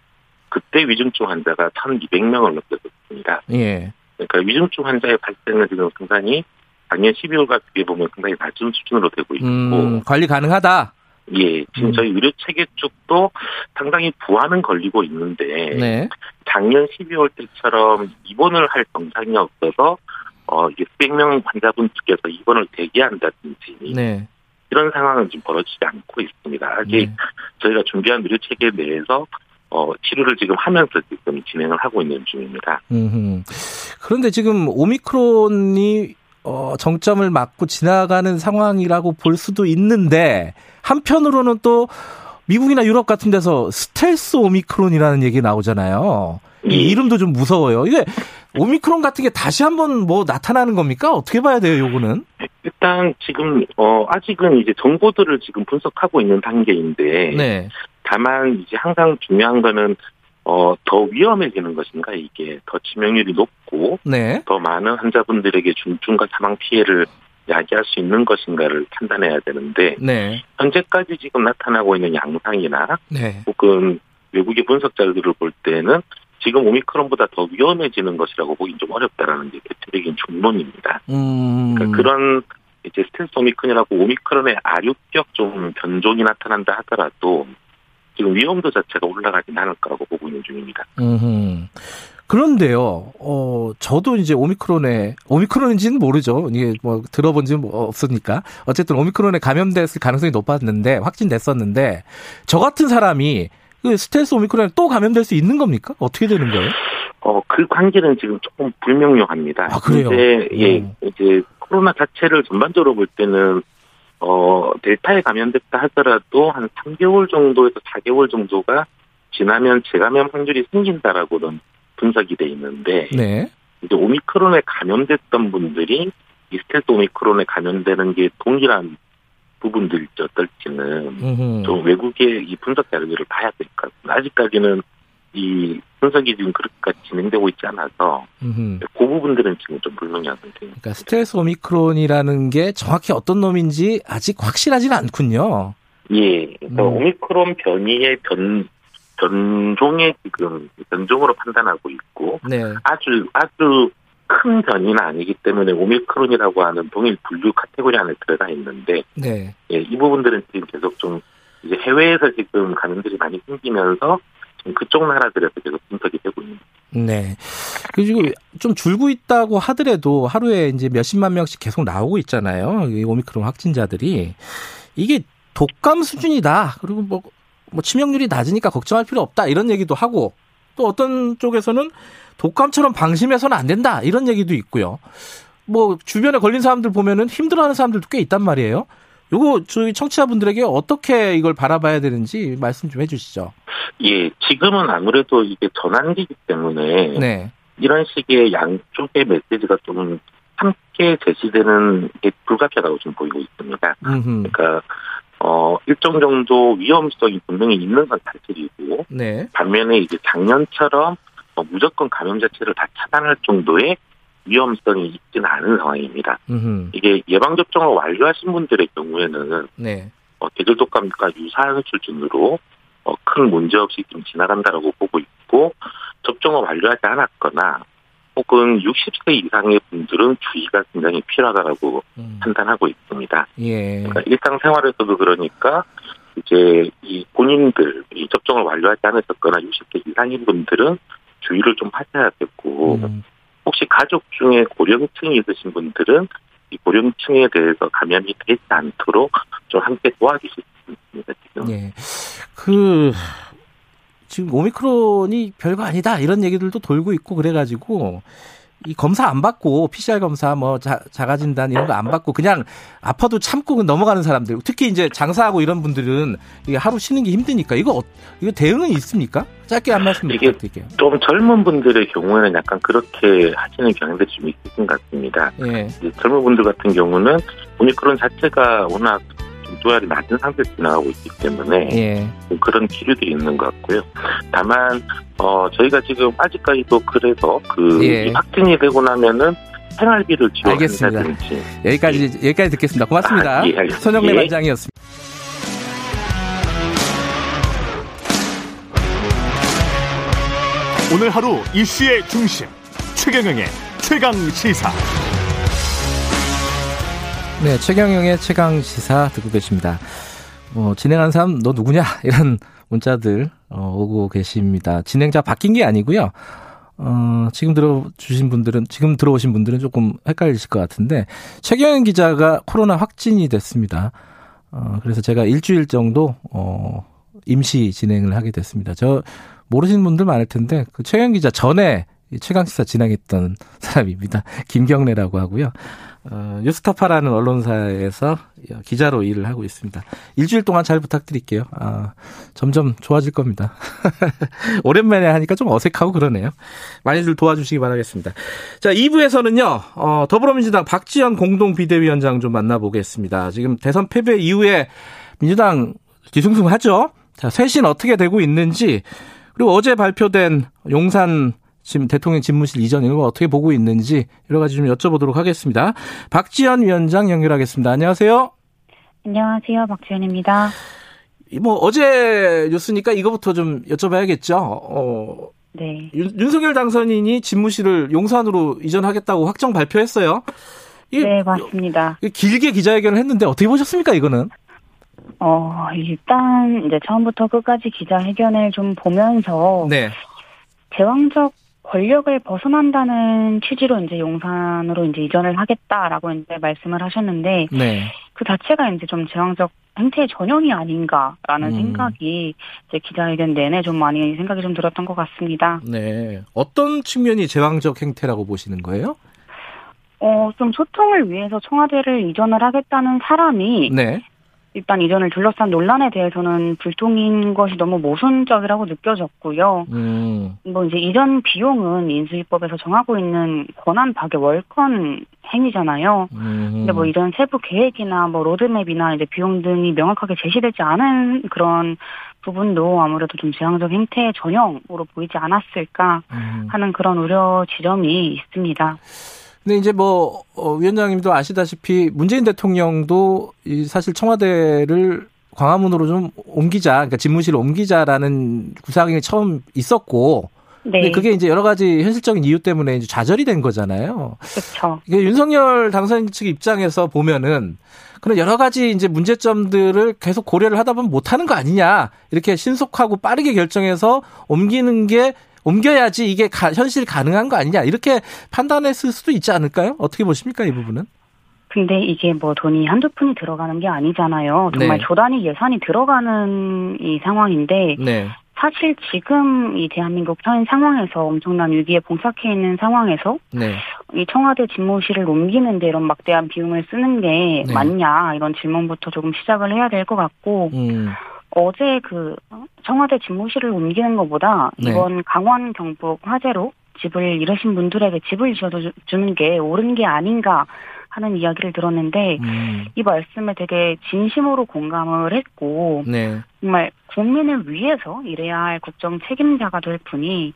그때 위중증 환자가 1,200명을 넘겼습니다. 예. 그러니까 위중증 환자의 발생은 지금 상당히 작년 12월과 비교해 보면 상당히 낮은 수준으로 되고 있고. 음, 관리 가능하다? 예. 지금 음. 저희 의료 체계 쪽도 상당히 부하는 걸리고 있는데. 네. 작년 12월 때처럼 입원을 할 정상이 없어서 어, 600명 환자분께서 입원을 대기한다든지. 네. 이런 상황은 지금 벌어지지 않고 있습니다. 아직 네. 저희가 준비한 의료 체계 내에서 어, 치료를 지금 하면서 지금 진행을 하고 있는 중입니다. 음흠. 그런데 지금 오미크론이 어, 정점을 맞고 지나가는 상황이라고 볼 수도 있는데 한편으로는 또 미국이나 유럽 같은 데서 스텔스 오미크론이라는 얘기 나오잖아요. 이 예. 이름도 좀 무서워요. 이게 오미크론 같은 게 다시 한번 뭐 나타나는 겁니까? 어떻게 봐야 돼요, 요거는? 일단 지금 어 아직은 이제 정보들을 지금 분석하고 있는 단계인데 네. 다만 이제 항상 중요한 거는 어, 더 위험해지는 것인가, 이게. 더 치명률이 높고, 네. 더 많은 환자분들에게 중증과 사망 피해를 야기할 수 있는 것인가를 판단해야 되는데 네. 현재까지 지금 나타나고 있는 양상이나 네. 혹은 외국의 분석자들을 볼 때는 지금 오미크론보다 더 위험해지는 것이라고 보기 좀 어렵다라는 게 대표적인 중론입니다. 음. 그러니까 그런 이제 스텔스 오미크론이라고 오미크론의 아류격 좀 변종이 나타난다 하더라도 지금 위험도 자체가 올라가진 않을 거라고 보고 있는 중입니다. 음. 그런데요, 어, 저도 이제 오미크론에, 오미크론인지는 모르죠. 이게 뭐 들어본 지는 뭐 없으니까. 어쨌든 오미크론에 감염됐을 가능성이 높았는데, 확진됐었는데, 저 같은 사람이 그 스텔스 오미크론에 또 감염될 수 있는 겁니까? 어떻게 되는 거예요? 어, 그 관계는 지금 조금 불명료합니다. 아, 그래요? 이제, 예, 음. 이제 코로나 자체를 전반적으로 볼 때는 어, 델타에 감염됐다 하더라도 한 3개월 정도에서 4개월 정도가 지나면 재감염 확률이 생긴다라고는 분석이 돼 있는데 네. 이제 오미크론에 감염됐던 분들이 이 스텔스 오미크론에 감염되는 게 동일한 부분들일지 어떨지는 음흠. 좀 외국의 이 분석 자료들을 봐야 될 것 같습니다. 아직까지는 이 분석이 지금 그렇게까지 진행되고 있지 않아서 음흠. 그 부분들은 지금 좀 불명하는 중 그러니까 스텔스 오미크론이라는 게 정확히 어떤 놈인지 아직 확실하지는 않군요. 예, 그러니까 음. 오미크론 변이의 변 변종의 지금 변종으로 판단하고 있고 네. 아주 아주 큰 변이는 아니기 때문에 오미크론이라고 하는 동일 분류 카테고리 안에 들어가 있는데 네. 예, 이 부분들은 지금 계속 좀 이제 해외에서 지금 감염들이 많이 생기면서 지금 그쪽 나라들에서 계속 분석이 되고 있는. 네. 그리고 좀 줄고 있다고 하더라도 하루에 이제 몇십만 명씩 계속 나오고 있잖아요. 이 오미크론 확진자들이 이게 독감 수준이다. 그리고 뭐, 뭐 치명률이 낮으니까 걱정할 필요 없다. 이런 얘기도 하고 또 어떤 쪽에서는 독감처럼 방심해서는 안 된다 이런 얘기도 있고요. 뭐 주변에 걸린 사람들 보면은 힘들어하는 사람들도 꽤 있단 말이에요. 요거 저희 청취자분들에게 어떻게 이걸 바라봐야 되는지 말씀 좀 해주시죠. 예, 지금은 아무래도 이게 전환기이기 때문에 네. 이런 식의 양쪽의 메시지가 좀 함께 제시되는 게 불가피하다고 좀 보이고 있습니다. 음흠. 그러니까 어 일정 정도 위험성이 분명히 있는 건 사실이고 네. 반면에 이제 작년처럼 어, 무조건 감염 자체를 다 차단할 정도의 위험성이 있지는 않은 상황입니다. 음흠. 이게 예방 접종을 완료하신 분들의 경우에는 네. 어, 대절 독감과 유사한 수준으로 어, 큰 문제 없이 좀 지나간다라고 보고 있고 접종을 완료하지 않았거나 혹은 60세 이상의 분들은 주의가 굉장히 필요하다라고 음. 판단하고 있습니다. 예. 그러니까 일상생활에서도 그러니까 이제 이 본인들 이 접종을 완료하지 않으셨거나 60세 이상인 분들은 주의를 좀 하셔야 되고 음. 혹시 가족 중에 고령층이 있으신 분들은 이 고령층에 대해서 감염이 되지 않도록 좀 함께 도와주실 수 있습니다 지금. 예. 그 지금 오미크론이 별거 아니다 이런 얘기들도 돌고 있고 그래가지고 이 검사 안 받고 PCR 검사 뭐 자, 자가 진단 이런 거 안 받고 그냥 아파도 참고 넘어가는 사람들 특히 이제 장사하고 이런 분들은 이게 하루 쉬는 게 힘드니까 이거 어, 이거 대응은 있습니까? 짧게 한 말씀 부탁드릴게요. 좀 젊은 분들의 경우에는 약간 그렇게 하시는 경향들이 좀 있으신 것 같습니다. 예. 젊은 분들 같은 경우는 오미크론 자체가 워낙 도열이 낮은 상태에서 지나가고 있기 때문에 예. 그런 기류들이 있는 것 같고요. 다만 어 저희가 지금 아직까지도 그래서 그 예. 확진이 되고 나면은 생활비를 지원한다든지 여기까지 예. 여기까지 듣겠습니다. 고맙습니다. 아, 예, 손영래 예. 반장이었습니다. 오늘 하루 이슈의 중심 최경영의 최강 시사. 네, 최경영의 최강 시사 듣고 계십니다. 어, 진행한 사람 너 누구냐 이런 문자들 어, 오고 계십니다. 진행자 바뀐 게 아니고요. 어, 지금 들어주신 분들은, 지금 들어오신 분들은 조금 헷갈리실 것 같은데, 최경영 기자가 코로나 확진이 됐습니다. 어, 그래서 제가 일주일 정도, 어, 임시 진행을 하게 됐습니다. 저, 모르시는 분들 많을 텐데, 그 최경 기자 전에 최강 시사 진행했던 사람입니다. 김경래라고 하고요. 어, 뉴스타파라는 언론사에서 기자로 일을 하고 있습니다. 일주일 동안 잘 부탁드릴게요. 아, 점점 좋아질 겁니다. 오랜만에 하니까 좀 어색하고 그러네요. 많이들 도와주시기 바라겠습니다. 자, 2부에서는요, 어, 더불어민주당 박지원 공동 비대위원장 좀 만나보겠습니다. 지금 대선 패배 이후에 민주당 뒤숭숭하죠? 자, 쇄신 어떻게 되고 있는지, 그리고 어제 발표된 용산 지금 대통령 집무실 이전 이런 거 어떻게 보고 있는지 여러 가지 좀 여쭤보도록 하겠습니다. 박지현 위원장 연결하겠습니다. 안녕하세요. 안녕하세요. 박지현입니다. 뭐 어제 뉴스니까 이거부터 좀 여쭤봐야겠죠. 어, 네. 윤, 윤석열 당선인이 집무실을 용산으로 이전하겠다고 확정 발표했어요. 네, 맞습니다. 길게 기자회견을 했는데 어떻게 보셨습니까, 이거는? 어, 일단 이제 처음부터 끝까지 기자회견을 좀 보면서 네. 제왕적 권력을 벗어난다는 취지로 이제 용산으로 이제 이전을 하겠다라고 이제 말씀을 하셨는데 네. 그 자체가 이제 좀 제왕적 행태의 전형이 아닌가라는 음. 생각이 이제 기자회견 내내 좀 많이 생각이 좀 들었던 것 같습니다. 네. 어떤 측면이 제왕적 행태라고 보시는 거예요? 어, 좀 소통을 위해서 청와대를 이전을 하겠다는 사람이 네. 일단 이전을 둘러싼 논란에 대해서는 불통인 것이 너무 모순적이라고 느껴졌고요. 음. 뭐 이제 이전 비용은 인수위법에서 정하고 있는 권한 박의 월권 행위잖아요. 음. 근데 뭐 이런 세부 계획이나 뭐 로드맵이나 이제 비용 등이 명확하게 제시되지 않은 그런 부분도 아무래도 좀 제왕적 행태의 전형으로 보이지 않았을까 음. 하는 그런 우려 지점이 있습니다. 근데 이제 뭐 어, 위원장님도 아시다시피 문재인 대통령도 이 사실 청와대를 광화문으로 좀 옮기자, 그러니까 집무실을 옮기자라는 구상이 처음 있었고, 네. 근데 그게 이제 여러 가지 현실적인 이유 때문에 이제 좌절이 된 거잖아요. 그렇죠. 윤석열 당선인 측 입장에서 보면은 그런 여러 가지 이제 문제점들을 계속 고려를 하다 보면 못하는 거 아니냐 이렇게 신속하고 빠르게 결정해서 옮기는 게 옮겨야지 이게 가, 현실 가능한 거 아니냐 이렇게 판단했을 수도 있지 않을까요? 어떻게 보십니까 이 부분은? 근데 이게 뭐 돈이 한두 푼이 들어가는 게 아니잖아요. 정말 네. 조단위 예산이 들어가는 이 상황인데 네. 사실 지금 이 대한민국 현 상황에서 엄청난 위기에 봉착해 있는 상황에서 네. 이 청와대 집무실을 옮기는데 이런 막대한 비용을 쓰는 게 네. 맞냐 이런 질문부터 조금 시작을 해야 될 것 같고 음. 어제 그 청와대 집무실을 옮기는 것보다 네. 이번 강원 경북 화재로 집을 잃으신 분들에게 집을 지어주는 게 옳은 게 아닌가 하는 이야기를 들었는데 음. 이 말씀에 되게 진심으로 공감을 했고 네. 정말 국민을 위해서 일해야 할 국정 책임자가 될 분이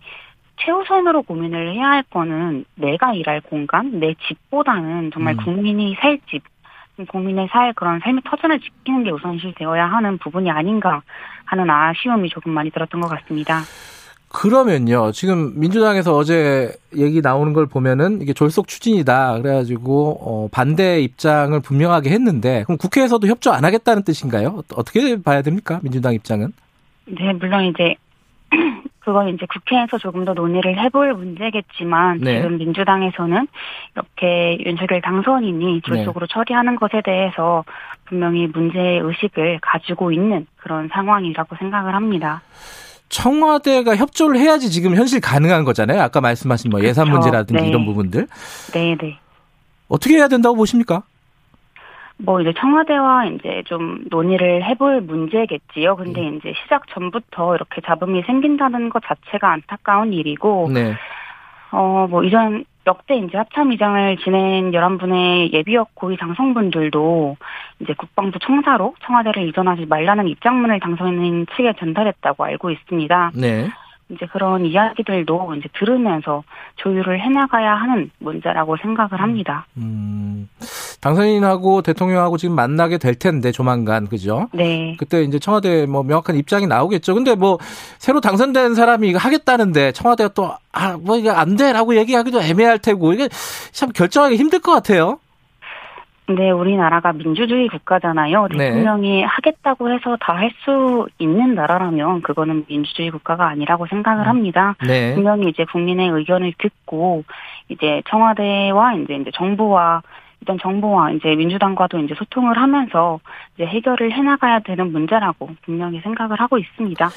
최우선으로 고민을 해야 할 거는 내가 일할 공간, 내 집보다는 정말 음. 국민이 살 집, 국민의 살 그런 삶의 터전을 지키는 게 우선시 되어야 하는 부분이 아닌가 하는 아쉬움이 조금 많이 들었던 것 같습니다. 그러면요. 지금 민주당에서 어제 얘기 나오는 걸 보면은 이게 졸속 추진이다. 그래가지고 어, 반대 입장을 분명하게 했는데 그럼 국회에서도 협조 안 하겠다는 뜻인가요? 어떻게 봐야 됩니까? 민주당 입장은? 네, 물론 이제 그건 이제 국회에서 조금 더 논의를 해볼 문제겠지만 네. 지금 민주당에서는 이렇게 윤석열 당선인이 졸속으로 네. 처리하는 것에 대해서 분명히 문제 의식을 가지고 있는 그런 상황이라고 생각을 합니다. 청와대가 협조를 해야지 지금 현실 가능한 거잖아요. 아까 말씀하신 뭐 예산 그렇죠. 문제라든지 네. 이런 부분들. 네, 네. 어떻게 해야 된다고 보십니까? 뭐 이제 청와대와 이제 좀 논의를 해볼 문제겠지요. 근데 음. 이제 시작 전부터 이렇게 잡음이 생긴다는 것 자체가 안타까운 일이고, 네. 어뭐 이전 역대 이제 합참의장을 지낸 11분의 예비역 고위 당선분들도 이제 국방부 청사로 청와대를 이전하지 말라는 입장문을 당선인 측에 전달했다고 알고 있습니다. 네. 이제 그런 이야기들도 이제 들으면서 조율을 해나가야 하는 문제라고 생각을 합니다. 음, 당선인하고 대통령하고 지금 만나게 될 텐데 조만간 그죠? 네. 그때 이제 청와대 뭐 명확한 입장이 나오겠죠. 근데 뭐 새로 당선된 사람이 이거 하겠다는데 청와대가 또 아 뭐 이거 안 돼라고 얘기하기도 애매할 테고 이게 참 결정하기 힘들 것 같아요. 네, 우리나라가 민주주의 국가잖아요. 네. 대통령이 네. 하겠다고 해서 다 할 수 있는 나라라면 그거는 민주주의 국가가 아니라고 생각을 음. 합니다. 네. 분명히 이제 국민의 의견을 듣고 이제 청와대와 이제 이제 정부와 일단 정부와 이제 민주당과도 이제 소통을 하면서 이제 해결을 해나가야 되는 문제라고 분명히 생각을 하고 있습니다.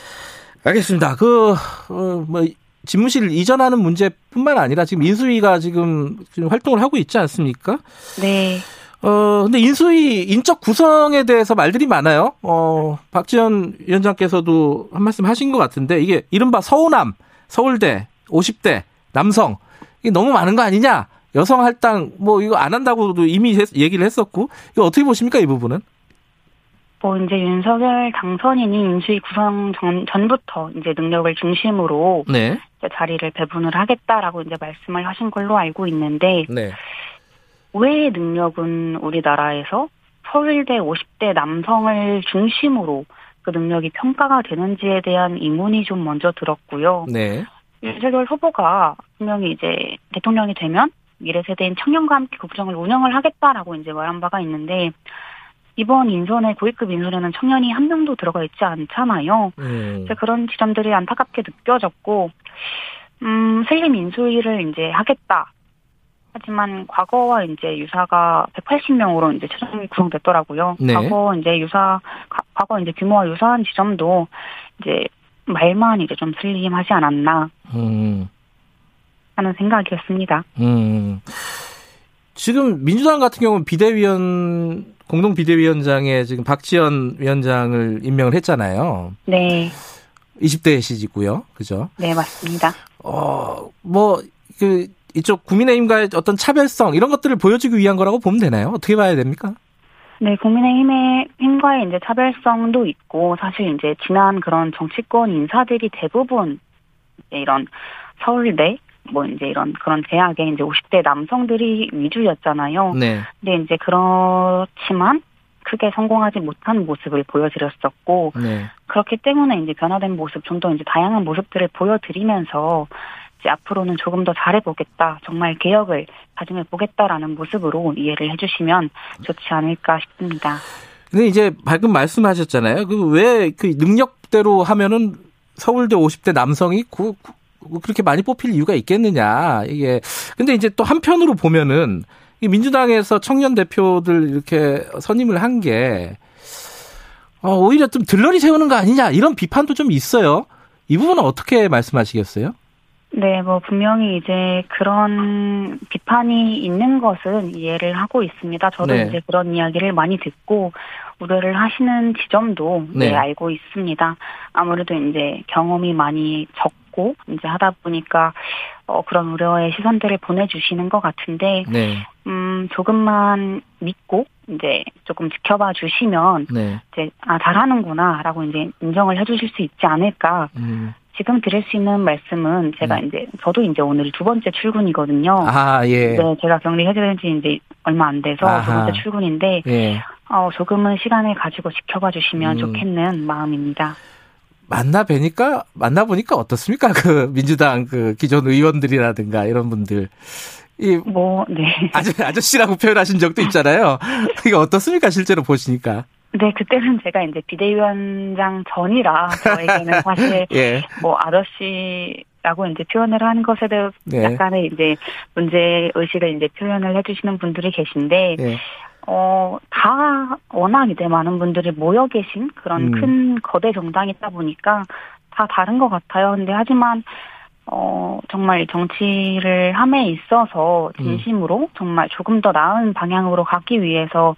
알겠습니다. 그, 어, 뭐, 집무실 이전하는 문제뿐만 아니라 지금 인수위가 지금, 지금 활동을 하고 있지 않습니까? 네. 어, 근데 인수위 인적 구성에 대해서 말들이 많아요. 어, 박지원 위원장께서도 한 말씀 하신 것 같은데 이게 이른바 서우남, 서울대, 50대, 남성 이게 너무 많은 거 아니냐? 여성 할당 뭐 이거 안 한다고도 이미 얘기를 했었고 이거 어떻게 보십니까 이 부분은? 뭐 이제 윤석열 당선인이 인수위 구성 전, 전부터 이제 능력을 중심으로 네. 이제 자리를 배분을 하겠다라고 이제 말씀을 하신 걸로 알고 있는데 네. 왜 능력은 우리나라에서 서울대 50대 남성을 중심으로 그 능력이 평가가 되는지에 대한 의문이 좀 먼저 들었고요. 네. 윤석열 후보가 분명히 이제 대통령이 되면 미래 세대인 청년과 함께 국정을 운영을 하겠다라고 이제 말한 바가 있는데 이번 인선에 고위급 인선에는 청년이 한 명도 들어가 있지 않잖아요. 음. 그런 지점들이 안타깝게 느껴졌고, 음, 슬림 인수위를 이제 하겠다. 하지만 과거와 이제 유사가 180명으로 이제 최종 구성됐더라고요. 네. 과거 이제 유사, 과거 이제 규모와 유사한 지점도 이제 말만 이제 좀 슬림하지 않았나. 음. 하는 생각이었습니다. 음. 지금 민주당 같은 경우는 비대위원 공동 비대위원장에 지금 박지원 위원장을 임명을 했잖아요. 네. 20대 시지고요. 그죠? 네, 맞습니다. 어, 뭐, 그, 이쪽 국민의힘과의 어떤 차별성, 이런 것들을 보여주기 위한 거라고 보면 되나요? 어떻게 봐야 됩니까? 네, 국민의힘의 힘과의 이제 차별성도 있고, 사실 이제 지난 그런 정치권 인사들이 대부분 이런 서울대, 뭐 이제 이런 그런 대학에 이제 50대 남성들이 위주였잖아요. 네. 근데 이제 그렇지만 크게 성공하지 못한 모습을 보여드렸었고 네. 그렇기 때문에 이제 변화된 모습 좀 더 이제 다양한 모습들을 보여드리면서 이제 앞으로는 조금 더 잘해보겠다 정말 개혁을 가정해 보겠다라는 모습으로 이해를 해주시면 좋지 않을까 싶습니다. 근데 이제 방금 말씀하셨잖아요. 그 왜그 능력대로 하면은 서울대 50대 남성이 그뭐 그렇게 많이 뽑힐 이유가 있겠느냐. 이게 근데 이제 또 한편으로 보면은 민주당에서 청년 대표들 이렇게 선임을 한게 어, 오히려 좀 들러리 세우는 거 아니냐 이런 비판도 좀 있어요. 이 부분은 어떻게 말씀하시겠어요? 네, 뭐 분명히 이제 그런 비판이 있는 것은 이해를 하고 있습니다. 저도 네. 이제 그런 이야기를 많이 듣고 우려를 하시는 지점도 네. 네, 알고 있습니다. 아무래도 이제 경험이 많이 적고 이제 하다 보니까 어 그런 우려의 시선들을 보내주시는 것 같은데 네. 음 조금만 믿고 이제 조금 지켜봐 주시면 네. 이제 아 잘하는구나라고 이제 인정을 해주실 수 있지 않을까. 음. 지금 드릴 수 있는 말씀은 제가 네. 이제 저도 이제 오늘 두 번째 출근이거든요. 아 예. 네, 제가 격리 해제된 지 이제 얼마 안 돼서 아하. 두 번째 출근인데 예. 어 조금은 시간을 가지고 지켜봐 주시면 음. 좋겠는 마음입니다. 만나 뵈니까 만나 보니까 어떻습니까? 그 민주당 그 기존 의원들이라든가 이런 분들. 이 뭐, 네. 아저, 아저씨라고 표현하신 적도 있잖아요. 이게 어떻습니까? 실제로 보시니까. 네, 그때는 제가 이제 비대위원장 전이라 저에게는 사실 예. 뭐 아저씨 라고 이제 표현을 하는 것에 대해 네. 약간의 이제 문제 의식을 이제 표현을 해주시는 분들이 계신데 예. 어, 다 워낙 이제 많은 분들이 모여 계신 그런 음. 큰 거대 정당이다 보니까 다 다른 것 같아요. 근데 하지만 어, 정말 정치를 함에 있어서 음. 진심으로 음. 정말 조금 더 나은 방향으로 가기 위해서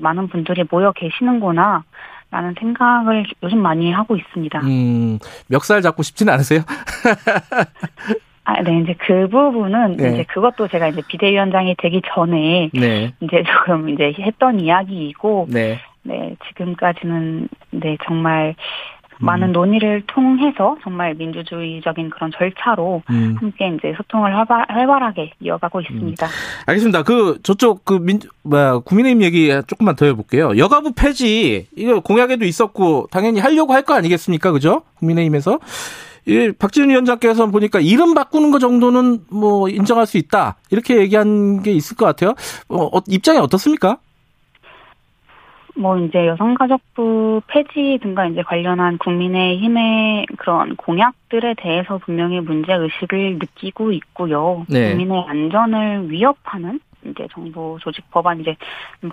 많은 분들이 모여 계시는구나. 라는 생각을 요즘 많이 하고 있습니다. 음, 멱살 잡고 싶지는 않으세요? 아, 네, 이제 그 부분은 네. 이제 그것도 제가 이제 비대위원장이 되기 전에 네. 이제 조금 이제 했던 이야기이고 네. 네, 지금까지는 네, 정말 많은 음. 논의를 통해서 정말 민주주의적인 그런 절차로 음. 함께 이제 소통을 활발, 활발하게 이어가고 있습니다. 음. 알겠습니다. 그 저쪽 그 민, 뭐야 국민의힘 얘기 조금만 더 해볼게요. 여가부 폐지 이거 공약에도 있었고 당연히 하려고 할 거 아니겠습니까, 그죠? 국민의힘에서 이 박지원 위원장께서 보니까 이름 바꾸는 거 정도는 뭐 인정할 수 있다 이렇게 얘기한 게 있을 것 같아요. 어, 어 입장이 어떻습니까? 뭐 이제 여성가족부 폐지 등과 이제 관련한 국민의힘의 그런 공약들에 대해서 분명히 문제 의식을 느끼고 있고요. 네. 국민의 안전을 위협하는 이제 정부 조직 법안 이제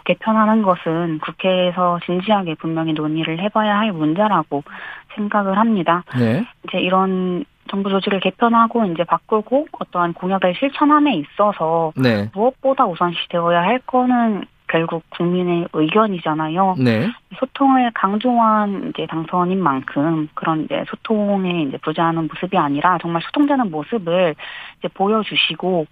개편하는 것은 국회에서 진지하게 분명히 논의를 해봐야 할 문제라고 생각을 합니다. 네. 이제 이런 정부 조직을 개편하고 이제 바꾸고 어떠한 공약을 실천함에 있어서 네. 무엇보다 우선시 되어야 할 거는 결국 국민의 의견이잖아요. 네. 소통을 강조한 이제 당선인 만큼 그런 이제 소통에 이제 부재하는 모습이 아니라 정말 소통되는 모습을 이제 보여주시고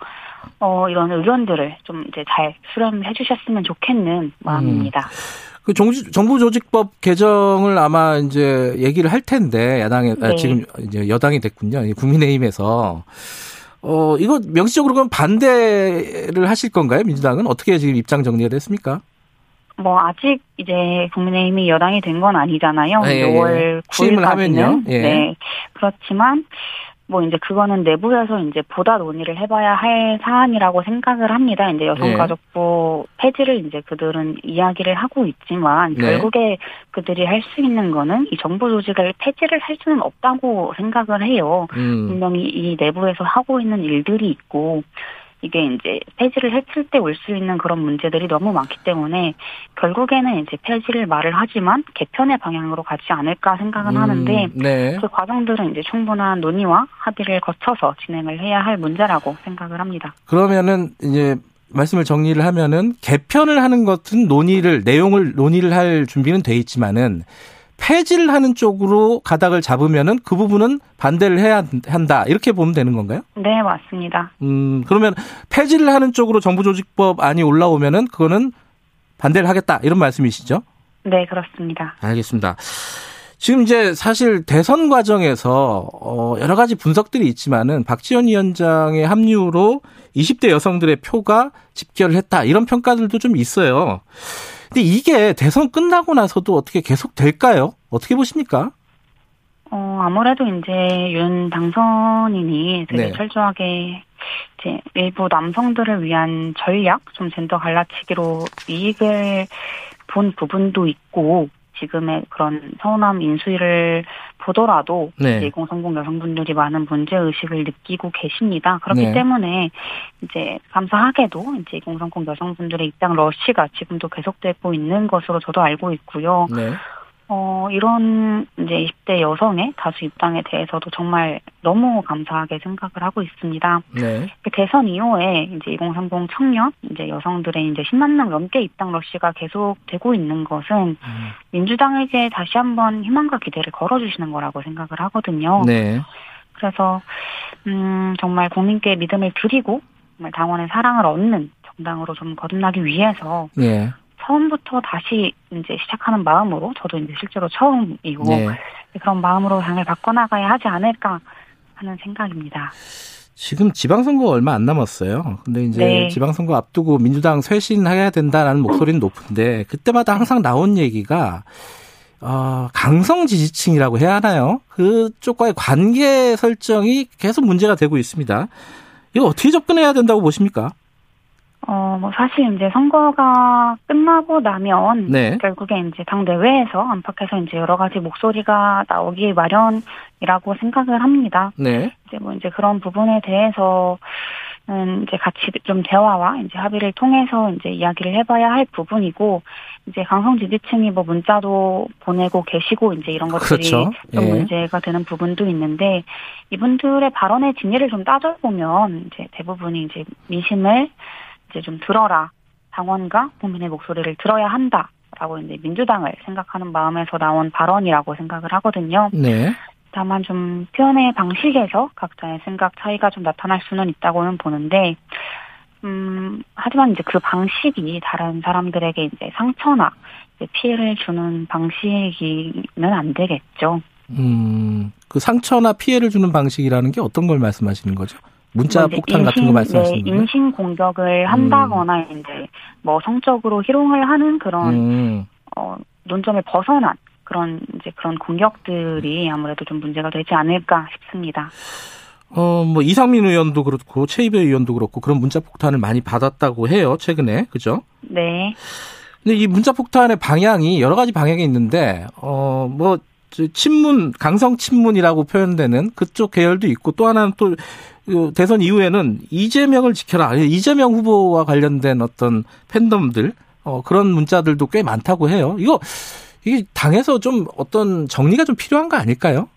어 이런 의견들을 좀 이제 잘 수렴해 주셨으면 좋겠는 마음입니다. 음. 그 정부조직법 개정을 아마 이제 얘기를 할 텐데 야당에 아, 네. 아, 지금 이제 여당이 됐군요. 국민의힘에서 어 이거 명시적으로 그럼 반대를 하실 건가요? 민주당은 어떻게 지금 입장 정리가 됐습니까? 뭐 아직 이제 국민의힘이 여당이 된 건 아니잖아요. 예, 6월 9일까지는 예. 네 그렇지만 뭐 이제 그거는 내부에서 이제 보다 논의를 해봐야 할 사안이라고 생각을 합니다. 이제 여성가족부 네. 폐지를 이제 그들은 이야기를 하고 있지만 네. 결국에 그들이 할 수 있는 거는 이 정부 조직을 폐지를 할 수는 없다고 생각을 해요. 음. 분명히 이 내부에서 하고 있는 일들이 있고 이게 이제 폐지를 했을 때 올 수 있는 그런 문제들이 너무 많기 때문에 결국에는 이제 폐지를 말을 하지만 개편의 방향으로 가지 않을까 생각은 음, 하는데 네. 그 과정들은 이제 충분한 논의와 합의를 거쳐서 진행을 해야 할 문제라고 생각을 합니다. 그러면은 이제 말씀을 정리를 하면은 개편을 하는 것은 논의를 내용을 논의를 할 준비는 돼 있지만은 폐지를 하는 쪽으로 가닥을 잡으면은 그 부분은 반대를 해야 한다. 이렇게 보면 되는 건가요? 네, 맞습니다. 음, 그러면 폐지를 하는 쪽으로 정부조직법 안이 올라오면은 그거는 반대를 하겠다. 이런 말씀이시죠? 네, 그렇습니다. 알겠습니다. 지금 이제 사실 대선 과정에서 어 여러 가지 분석들이 있지만은 박지원 위원장의 합류로 20대 여성들의 표가 집결을 했다. 이런 평가들도 좀 있어요. 근데 이게 대선 끝나고 나서도 어떻게 계속 될까요? 어떻게 보십니까? 어, 아무래도 이제 윤 당선인이 되게 네. 철저하게 이제 일부 남성들을 위한 전략, 좀 젠더 갈라치기로 이익을 본 부분도 있고, 지금의 그런 서운함 인수위를 보더라도 네. 2030 여성분들이 많은 문제 의식을 느끼고 계십니다. 그렇기 네. 때문에 이제 감사하게도 이제 2030 여성분들의 입당 러시가 지금도 계속되고 있는 것으로 저도 알고 있고요. 네. 어, 이런 이제 20대 여성의 다수 입당에 대해서도 정말 너무 감사하게 생각을 하고 있습니다. 네. 그 대선 이후에 이제 2030 청년, 이제 여성들의 이제 10만 명 넘게 입당 러시가 계속되고 있는 것은 음. 민주당에게 다시 한번 희망과 기대를 걸어주시는 거라고 생각을 하거든요. 네. 그래서, 음, 정말 국민께 믿음을 드리고, 정말 당원의 사랑을 얻는 정당으로 좀 거듭나기 위해서 네. 처음부터 다시 이제 시작하는 마음으로 저도 이제 실제로 처음이고 네. 그런 마음으로 당을 바꿔나가야 하지 않을까 하는 생각입니다. 지금 지방선거 얼마 안 남았어요. 근데 이제 네. 지방선거 앞두고 민주당 쇄신해야 된다라는 목소리는 높은데 그때마다 항상 나온 얘기가 어, 강성 지지층이라고 해야 하나요? 그쪽과의 관계 설정이 계속 문제가 되고 있습니다. 이거 어떻게 접근해야 된다고 보십니까? 어, 뭐, 사실 이제 선거가 끝나고 나면, 네. 결국에 이제 당 내외에서 안팎에서 이제 여러 가지 목소리가 나오기 마련이라고 생각을 합니다. 네. 이제 뭐 이제 그런 부분에 대해서, 는 이제 같이 좀 대화와 이제 합의를 통해서 이제 이야기를 해봐야 할 부분이고, 이제 강성 지지층이 뭐 문자도 보내고 계시고 이제 이런 것들이 그렇죠. 좀 예. 문제가 되는 부분도 있는데 이분들의 발언의 진위를 좀 따져보면 이제 대부분이 이제 민심을 이제 좀 들어라. 당원과 국민의 목소리를 들어야 한다. 라고 이제 민주당을 생각하는 마음에서 나온 발언이라고 생각을 하거든요. 네. 다만 좀 표현의 방식에서 각자의 생각 차이가 좀 나타날 수는 있다고는 보는데, 음, 하지만 이제 그 방식이 다른 사람들에게 이제 상처나 이제 피해를 주는 방식이면 안 되겠죠. 음, 그 상처나 피해를 주는 방식이라는 게 어떤 걸 말씀하시는 거죠? 문자 뭐 폭탄 인신, 같은 거 말씀하시는? 네, 인신 공격을 한다거나 음. 이제 뭐 성적으로 희롱을 하는 그런 음. 어, 논점을 벗어난 그런 이제 그런 공격들이 아무래도 좀 문제가 되지 않을까 싶습니다. 어, 뭐 이상민 의원도 그렇고 최이배 의원도 그렇고 그런 문자 폭탄을 많이 받았다고 해요 최근에 그죠? 네. 근데 이 문자 폭탄의 방향이 여러 가지 방향이 있는데 어뭐 친문 강성 친문이라고 표현되는 그쪽 계열도 있고 또 하나는 또 대선 이후에는 이재명을 지켜라 이재명 후보와 관련된 어떤 팬덤들 어, 그런 문자들도 꽤 많다고 해요. 이거 이게 당에서 좀 어떤 정리가 좀 필요한 거 아닐까요?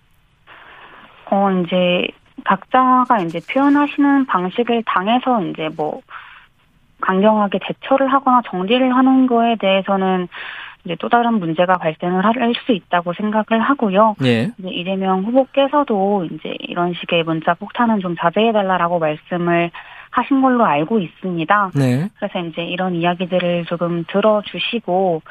어 이제 각자가 이제 표현하시는 방식을 당에서 이제 뭐 강경하게 대처를 하거나 정리를 하는 거에 대해서는 이제 또 다른 문제가 발생을 할 수 있다고 생각을 하고요. 예. 이제 이재명 후보께서도 이제 이런 식의 문자 폭탄은 좀 자제해달라라고 말씀을 하신 걸로 알고 있습니다. 네. 그래서 이제 이런 이야기들을 조금 들어주시고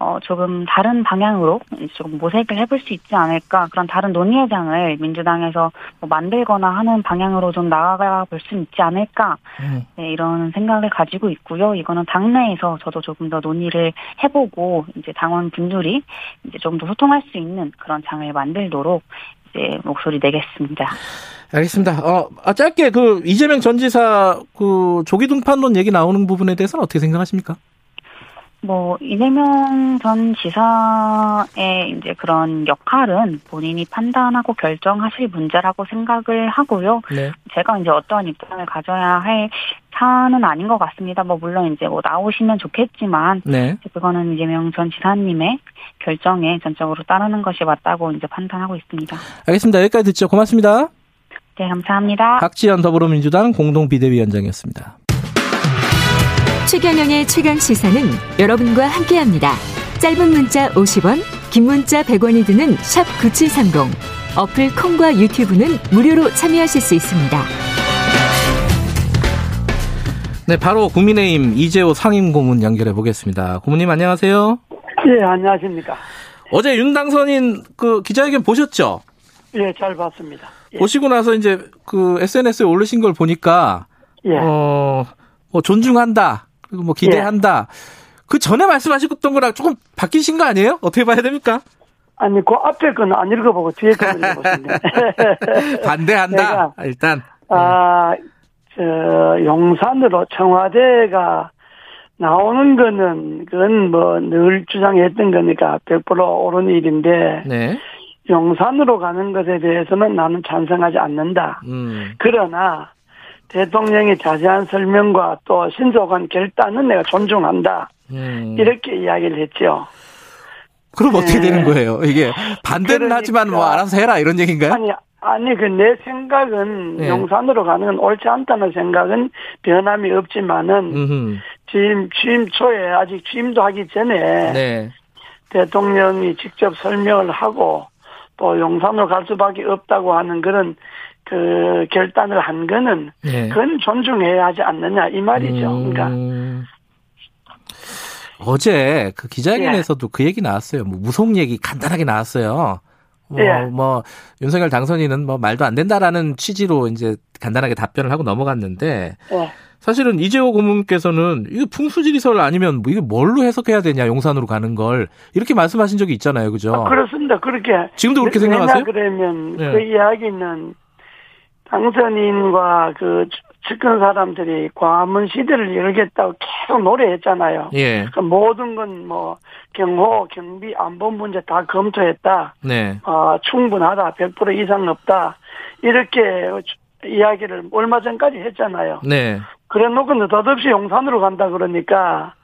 어, 조금 다른 방향으로 조금 모색을 해볼 수 있지 않을까 그런 다른 논의의 장을 민주당에서 뭐 만들거나 하는 방향으로 좀 나아가 볼 수 있지 않을까 음. 네, 이런 생각을 가지고 있고요. 이거는 당내에서 저도 조금 더 논의를 해보고 이제 당원 분들이 이제 좀 더 소통할 수 있는 그런 장을 만들도록 이제 목소리 내겠습니다. 알겠습니다. 어, 아, 짧게 그 이재명 전 지사 그 조기 등판론 얘기 나오는 부분에 대해서는 어떻게 생각하십니까? 뭐 이재명 전 지사의 이제 그런 역할은 본인이 판단하고 결정하실 문제라고 생각을 하고요. 네. 제가 이제 어떠한 입장을 가져야 할 사안은 아닌 것 같습니다. 뭐 물론 이제 뭐 나오시면 좋겠지만 네. 그거는 이재명 전 지사님의 결정에 전적으로 따르는 것이 맞다고 이제 판단하고 있습니다. 알겠습니다. 여기까지 듣죠. 고맙습니다. 네, 감사합니다. 박지연 더불어민주당 공동 비대위원장이었습니다. 최경영의 최강 시사는 여러분과 함께합니다. 짧은 문자 50원, 긴 문자 100원이 드는 샵 9730. 어플 콩과 유튜브는 무료로 참여하실 수 있습니다. 네, 바로 국민의힘 이재호 상임 고문 연결해 보겠습니다. 고문님 안녕하세요. 예, 안녕하십니까. 어제 윤 당선인 그 기자회견 보셨죠? 예, 잘 봤습니다. 예. 보시고 나서 이제 그 SNS에 올리신 걸 보니까 예. 어, 뭐 존중한다. 그리고 뭐 기대한다. 예. 그 전에 말씀하셨던 거랑 조금 바뀌신 거 아니에요? 어떻게 봐야 됩니까? 아니, 그 앞에 거는 안 읽어보고 뒤에 거는 읽어보셨네. 반대한다. 일단. 아, 저, 용산으로 청와대가 나오는 거는, 그건 뭐 늘 주장했던 거니까 100% 옳은 일인데. 네. 용산으로 가는 것에 대해서는 나는 찬성하지 않는다. 음. 그러나 대통령의 자세한 설명과 또 신속한 결단은 내가 존중한다. 음. 이렇게 이야기를 했죠. 그럼 어떻게 네. 되는 거예요? 이게 반대는 그러니까, 하지만 뭐 알아서 해라 이런 얘기인가요? 아니 아니 그 내 생각은 네. 용산으로 가는 건 옳지 않다는 생각은 변함이 없지만은 음흠. 지금 취임 초에 아직 취임도 하기 전에 네. 대통령이 직접 설명을 하고 또 용산으로 갈 수밖에 없다고 하는 그런 그 결단을 한 거는 네. 그건 존중해야 하지 않느냐 이 말이죠. 음... 그러니까 어제 그 기자회견에서도 예. 그 얘기 나왔어요. 뭐 무속 얘기 간단하게 나왔어요. 뭐, 예. 뭐 윤석열 당선인은 뭐 말도 안 된다라는 취지로 이제 간단하게 답변을 하고 넘어갔는데 예. 사실은 이재호 고문께서는 이거 풍수지리설 아니면 뭐 이게 뭘로 해석해야 되냐 용산으로 가는 걸 이렇게 말씀하신 적이 있잖아요, 그죠? 아, 그렇습니다. 그렇게 지금도 그렇게 생각하세요? 그러면 네. 그 이야기는 당선인과 그 측근 사람들이 과문 시대를 열겠다고 계속 노래했잖아요. 예. 그 모든 건 뭐 경호, 경비, 안보 문제 다 검토했다. 네. 어, 충분하다. 100% 이상 없다. 이렇게 이야기를 얼마 전까지 했잖아요. 네. 그래 놓고 느닷없이 용산으로 간다 그러니까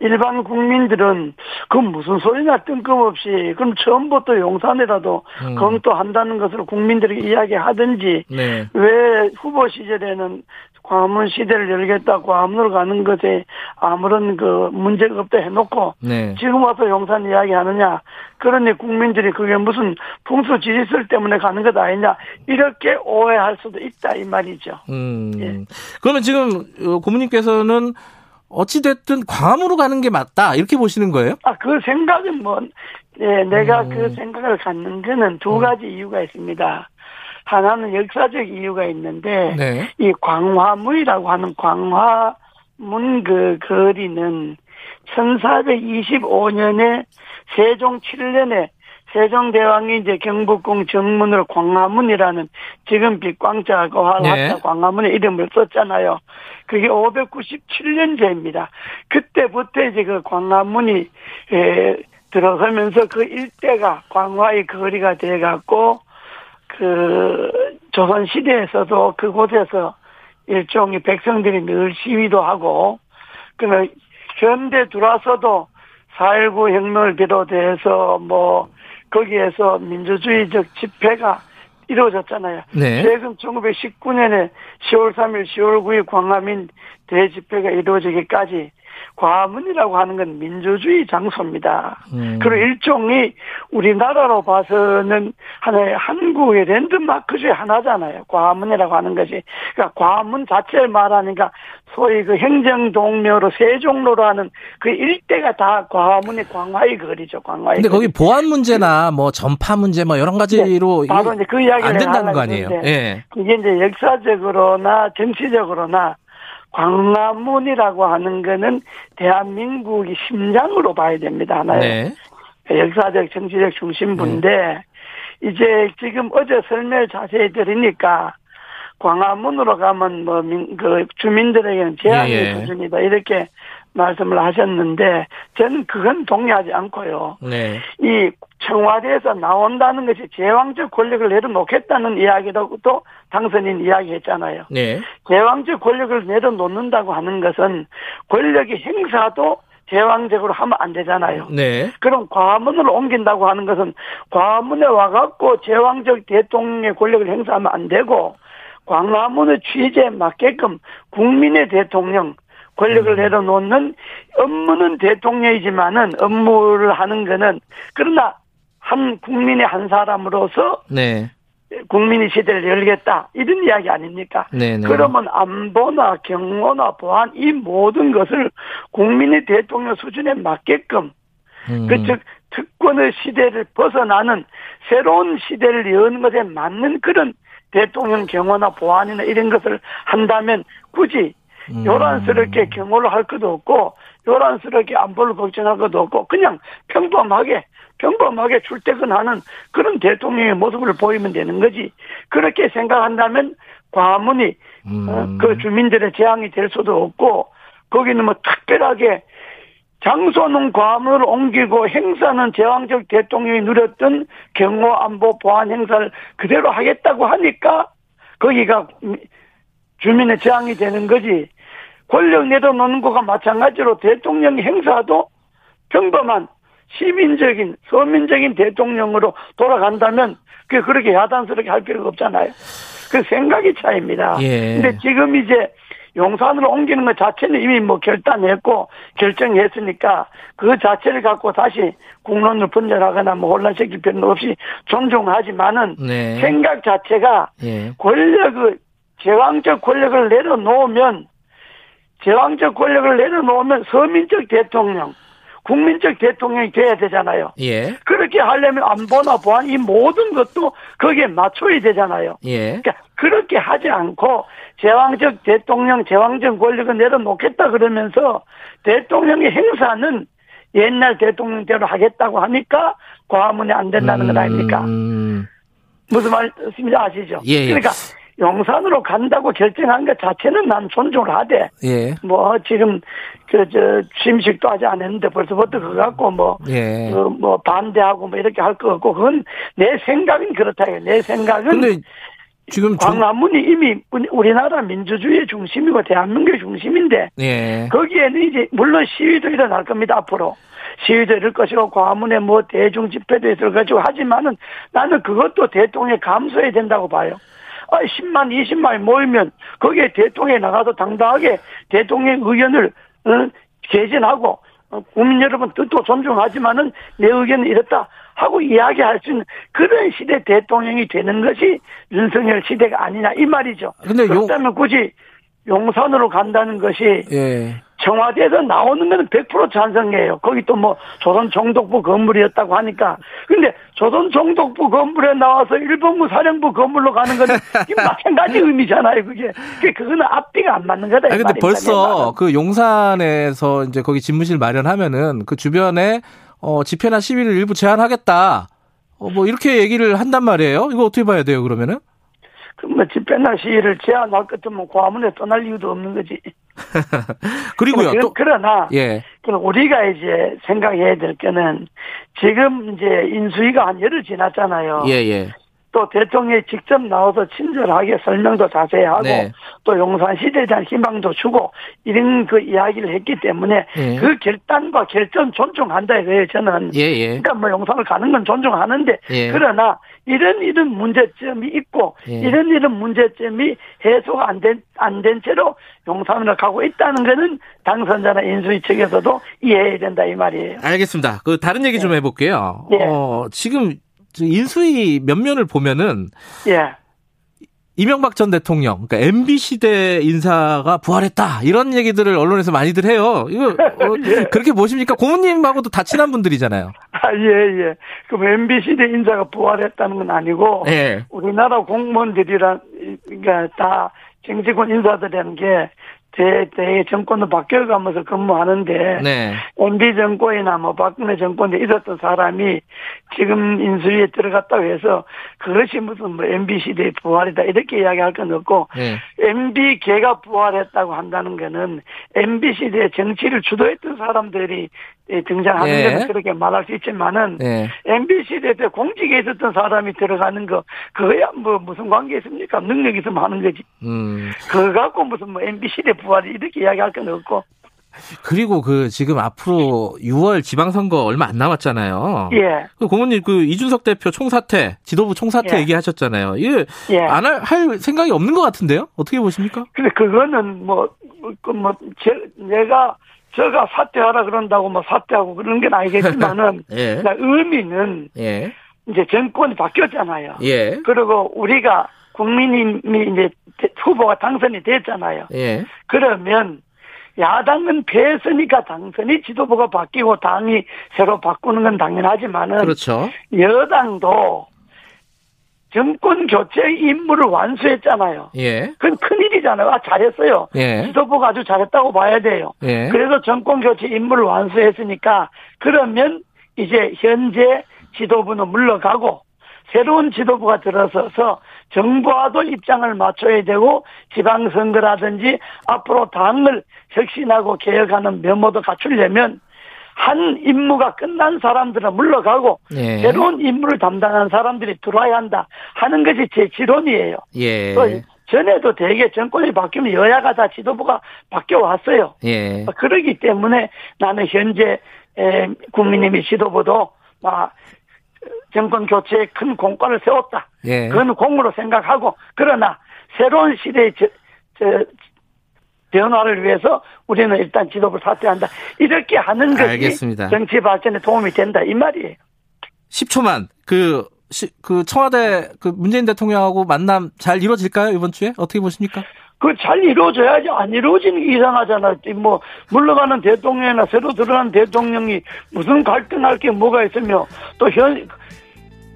일반 국민들은 그 무슨 소리냐 뜬금없이 그럼 처음부터 용산이라도 음. 검토한다는 것을 국민들에게 이야기하든지 네. 왜 후보 시절에는 광화문 시대를 열겠다 광화문으로 가는 것에 아무런 그 문제가 없다 해놓고 네. 지금 와서 용산 이야기하느냐 그러니 국민들이 그게 무슨 풍수 지리설 때문에 가는 것 아니냐 이렇게 오해할 수도 있다 이 말이죠. 음. 예. 그러면 지금 어, 고모님께서는 어찌됐든 광화문으로 가는 게 맞다 이렇게 보시는 거예요? 아 그 생각은 뭐 예, 내가 음. 그 생각을 갖는 거는 두 음. 가지 이유가 있습니다. 하나는 역사적 이유가 있는데 네. 이 광화문이라고 하는 광화문 그 거리는 1425년에 세종 7년에 세종대왕이 이제 경복궁 정문으로 광화문이라는 지금 빛광자고 화자 네. 광화문의 이름을 썼잖아요. 그게 597년제입니다. 그때부터 이제 그 광화문이 에, 들어서면서 그 일대가 광화의 거리가 돼갖고 그 조선 시대에서도 그곳에서 일종의 백성들이 늘 시위도 하고 그러면 현대 들어와서도 4.19 혁명을 비롯해서 뭐 거기에서 민주주의적 집회가 이루어졌잖아요. 네. 최근 1919년에 10월 3일, 10월 9일 광화민 대집회가 이루어지기까지 과문이라고 하는 건 민주주의 장소입니다. 음. 그리고 일종의 우리나라로 봐서는 하나의 한국의 랜드마크 중에 하나잖아요. 과문이라고 하는 것이. 그러니까 과문 자체를 말하니까 소위 그 행정동묘로 세종로로 하는 그 일대가 다 과문의 광화의 거리죠. 광화의 근데 거리. 거기 보안 문제나 뭐 전파 문제 뭐 여러 가지로 네, 바로 이제 그 이야기를 안 된다는 거 아니에요. 예. 이게 이제 역사적으로나 정치적으로나 광화문이라고 하는 거는 대한민국이 심장으로 봐야 됩니다. 하나의 네. 역사적 정치적 중심부인데 네. 이제 지금 어제 설명을 자세히 들으니까 광화문으로 가면 뭐 그 주민들에게는 제한의 예, 예. 수준이다 이렇게 말씀을 하셨는데 저는 그건 동의하지 않고요. 네. 이 청와대에서 나온다는 것이 제왕적 권력을 내려놓겠다는 이야기라고 또 당선인 이야기했잖아요. 네. 제왕적 권력을 내려놓는다고 하는 것은 권력의 행사도 제왕적으로 하면 안 되잖아요. 네. 그럼 과문을 옮긴다고 하는 것은 과문에 와갖고 제왕적 대통령의 권력을 행사하면 안 되고 광화문의 취지에 맞게끔 국민의 대통령 권력을 음. 내려놓는 업무는 대통령이지만은 업무를 하는 거는 그러나 한 국민의 한 사람으로서 네. 국민의 시대를 열겠다 이런 이야기 아닙니까? 네네. 네. 그러면 안보나 경호나 보안 이 모든 것을 국민의 대통령 수준에 맞게끔 음. 그즉 특권의 시대를 벗어나는 새로운 시대를 여는 것에 맞는 그런 대통령 경호나 보안이나 이런 것을 한다면 굳이 음. 요란스럽게 경호를 할 것도 없고 요란스럽게 안보를 걱정할 것도 없고 그냥 평범하게 평범하게 출퇴근하는 그런 대통령의 모습을 보이면 되는 거지. 그렇게 생각한다면 과문이 어, 음. 그 주민들의 재앙이 될 수도 없고 거기는 뭐 특별하게 장소는 과문을 옮기고 행사는 제왕적 대통령이 누렸던 경호 안보 보안 행사를 그대로 하겠다고 하니까 거기가 주민의 재앙이 되는 거지. 권력 내려놓는 거가 마찬가지로 대통령 행사도 평범한 시민적인 서민적인 대통령으로 돌아간다면 그 그렇게 야단스럽게 할 필요가 없잖아요. 그 생각이 차이입니다. 예. 근데 지금 이제 용산으로 옮기는 것 자체는 이미 뭐 결단했고 결정했으니까 그 자체를 갖고 다시 국론을 분열하거나 뭐 혼란시킬 필요는 없이 존중하지만은 네. 생각 자체가 예. 권력을 제왕적 권력을 내려놓으면 제왕적 권력을 내려놓으면 서민적 대통령 국민적 대통령이 돼야 되잖아요. 예. 그렇게 하려면 안보나 보안 이 모든 것도 거기에 맞춰야 되잖아요. 예. 그러니까 그렇게 하지 않고 제왕적 대통령, 제왕적 권력을 내려놓겠다 그러면서 대통령의 행사는 옛날 대통령대로 하겠다고 하니까 과문이 안 된다는 음... 것 아닙니까? 무슨 말씀인지 아시죠? 예, 예. 그러니까 용산으로 간다고 결정한 것 자체는 난 존중을 하되. 예. 뭐, 지금, 그, 저, 취임식도 아직 안 했는데 벌써부터 그거 갖고 뭐, 예. 그, 뭐, 반대하고 뭐 이렇게 할거 없고, 그건 내 생각은 그렇다. 내 생각은. 근데 지금 광화문이 이미 우리나라 민주주의의 중심이고 대한민국의 중심인데. 예. 거기에는 이제, 물론 시위도 일어날 겁니다, 앞으로. 시위도 이럴 것이고 광화문에 뭐 대중 집회도 있을 것이고 하지만은 나는 그것도 대통령이 감수해야 된다고 봐요. 아, 10만, 20만 모이면 거기에 대통령이 나가서 당당하게 대통령 의견을 어, 개진하고 어, 국민 여러분 뜻도 존중하지만은 내 의견은 이렇다 하고 이야기할 수 있는 그런 시대 대통령이 되는 것이 윤석열 시대가 아니냐 이 말이죠. 근데 그렇다면 굳이 용산으로 간다는 것이 예. 청와대에서 나오는 거는 100% 찬성이에요. 거기 또 뭐 조선 정독부 건물이었다고 하니까. 근데 조선 정독부 건물에 나와서 일본부 사령부 건물로 가는 건 마찬가지 의미잖아요. 그게. 그거는 앞뒤가 안 맞는 거다. 아니, 근데 벌써 그 용산에서 이제 거기 집무실 마련하면은 그 주변에 어, 집회나 시위를 일부 제한하겠다. 어, 뭐 이렇게 얘기를 한단 말이에요. 이거 어떻게 봐야 돼요, 그러면은? 뭐 집회나 시위를 제한할 것 같으면 고아문에 떠날 이유도 없는 거지. 그리고요. 뭐, 또, 그러나 예. 우리가 이제 생각해야 될 거는 지금 이제 인수위가 한 열흘 지났잖아요. 예, 예. 또 대통령이 직접 나와서 친절하게 설명도 자세히 하고 네. 또 용산 시대에 대한 희망도 주고 이런 그 이야기를 했기 때문에 예. 그 결단과 결정 존중한다 이거예요 저는. 예, 예. 그러니까 뭐 용산을 가는 건 존중하는데 예. 그러나 이런 이런 문제점이 있고 예. 이런 이런 문제점이 해소가 안된 안 된 채로 용산으로 가고 있다는 것은 당선자나 인수위 측에서도 이해해야 된다 이 말이에요. 알겠습니다. 그 다른 얘기 좀 네. 해볼게요. 네. 어, 지금 인수위 면면을 보면은 예. 이명박 전 대통령, 그러니까 MB 시대 인사가 부활했다 이런 얘기들을 언론에서 많이들 해요. 이거 어, 예. 그렇게 보십니까? 고모님하고도 다 친한 분들이잖아요. 아, 예, 예. 그럼 MB 시대 인사가 부활했다는 건 아니고 예. 우리나라 공무원들이란 그러니까 다 정치권 인사들이라는 게 대, 대 정권도 바뀌어가면서 근무하는데 네. MB 정권이나 뭐 박근혜 정권에 있었던 사람이 지금 인수위에 들어갔다고 해서 그것이 무슨 뭐 MB 시대의 부활이다 이렇게 이야기할 건 없고 네. MB 개가 부활했다고 한다는 거는 MB 시대의 정치를 주도했던 사람들이 등장하는 예. 데는 그렇게 말할 수 있지만은 예. MB 시대 때 공직에 있었던 사람이 들어가는 거 그거야 뭐 무슨 관계 있습니까? 능력 있으면 하는 거지. 음. 그거 갖고 무슨 뭐 MB 시대 부활이 이렇게 이야기할 건 없고. 그리고 그 지금 앞으로 6월 지방선거 얼마 안 남았잖아요. 예. 그 고모님 그 이준석 대표 총사퇴, 지도부 총사퇴 예. 얘기하셨잖아요. 이게 예. 안할 할 생각이 없는 것 같은데요? 어떻게 보십니까? 근데 그거는 뭐, 그 뭐, 제, 내가 저가 사퇴하라 그런다고 뭐 사퇴하고 그런 건 아니겠지만은 예. 의미는 예. 이제 정권이 바뀌었잖아요. 예. 그리고 우리가 국민이 이제 후보가 당선이 됐잖아요. 예. 그러면 야당은 패했으니까 당선이 지도부가 바뀌고 당이 새로 바꾸는 건 당연하지만은 그렇죠. 여당도 정권 교체 임무를 완수했잖아요. 예. 그건 큰일이잖아요. 아, 잘했어요. 예. 지도부가 아주 잘했다고 봐야 돼요. 예. 그래서 정권 교체 임무를 완수했으니까 그러면 이제 현재 지도부는 물러가고 새로운 지도부가 들어서서 정부와도 입장을 맞춰야 되고 지방선거라든지 앞으로 당을 혁신하고 개혁하는 면모도 갖추려면 한 임무가 끝난 사람들은 물러가고 예. 새로운 임무를 담당한 사람들이 들어와야 한다 하는 것이 제 지론이에요. 예. 전에도 대개 정권이 바뀌면 여야가 다 지도부가 바뀌어 왔어요. 예. 그러기 때문에 나는 현재 국민의힘 지도부도 정권 교체에 큰 공과를 세웠다. 예. 그건 공으로 생각하고 그러나 새로운 시대의 저, 저, 변화를 위해서 우리는 일단 지도부를 사퇴한다. 이렇게 하는 것이 알겠습니다. 정치 발전에 도움이 된다 이 말이에요. 10초만 그, 시, 그 청와대 그 문재인 대통령하고 만남 잘 이루어질까요 이번 주에 어떻게 보십니까? 그 잘 이루어져야지 안 이루어지는 게 이상하잖아. 뭐 물러가는 대통령이나 새로 들어간 대통령이 무슨 갈등할 게 뭐가 있으며 또 현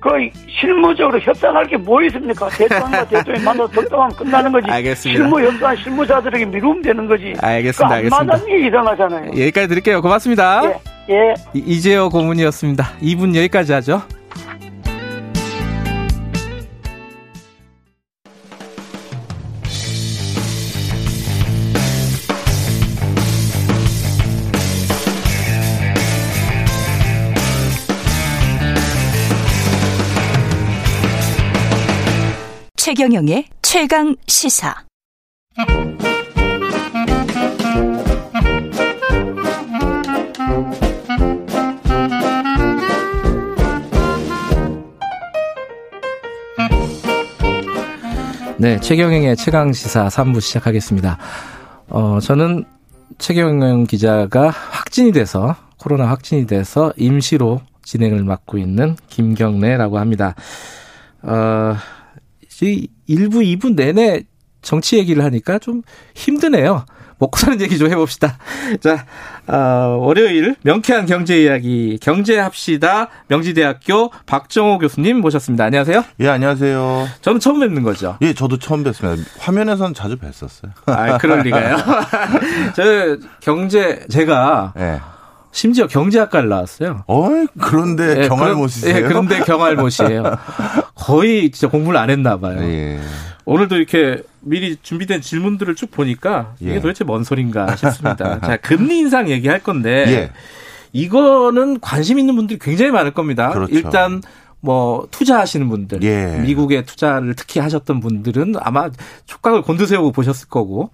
그 실무적으로 협상할 게 뭐 있습니까? 대통령과 대통령이 만나서 덕담하면 끝나는 거지. 알겠습니다. 실무 협상 실무자들에게 미루면 되는 거지. 알겠습니다. 알겠습니다. 만나는 게 이상하잖아요. 여기까지 드릴게요. 고맙습니다. 예. 예. 이재호 고문이었습니다. 2분 여기까지 하죠. 최경영의 최강 시사. 네, 최경영의 최강 시사 3부 시작하겠습니다. 어, 저는 최경영 기자가 확진이 돼서 코로나 확진이 돼서 임시로 진행을 맡고 있는 김경래라고 합니다. 어, 이 1부, 2부 내내 정치 얘기를 하니까 좀 힘드네요. 먹고 사는 얘기 좀 해봅시다. 자, 어, 월요일 명쾌한 경제 이야기 경제합시다 명지대학교 박정호 교수님 모셨습니다. 안녕하세요. 예, 안녕하세요. 저는 처음 뵙는 거죠. 예, 저도 처음 뵙습니다. 화면에선 자주 뵀었어요. 아, 그럴 리가요. 저 경제 제가 예. 심지어 경제학과를 나왔어요. 어, 그런데 네, 경알못이세요? 네, 그런데 경알못이에요. 거의 진짜 공부를 안 했나 봐요. 예. 오늘도 이렇게 미리 준비된 질문들을 쭉 보니까 이게 예. 도대체 뭔 소린가 싶습니다. 자, 금리 인상 얘기할 건데 예. 이거는 관심 있는 분들이 굉장히 많을 겁니다. 그렇죠. 일단 뭐 투자하시는 분들, 예. 미국에 투자를 특히 하셨던 분들은 아마 촉각을 곤두세우고 보셨을 거고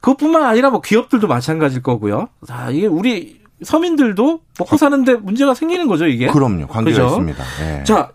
그것뿐만 아니라 뭐 기업들도 마찬가지일 거고요. 자, 이게 우리 서민들도 먹고 사는데 문제가 생기는 거죠, 이게. 그럼요. 관계가 그죠? 있습니다. 예. 자,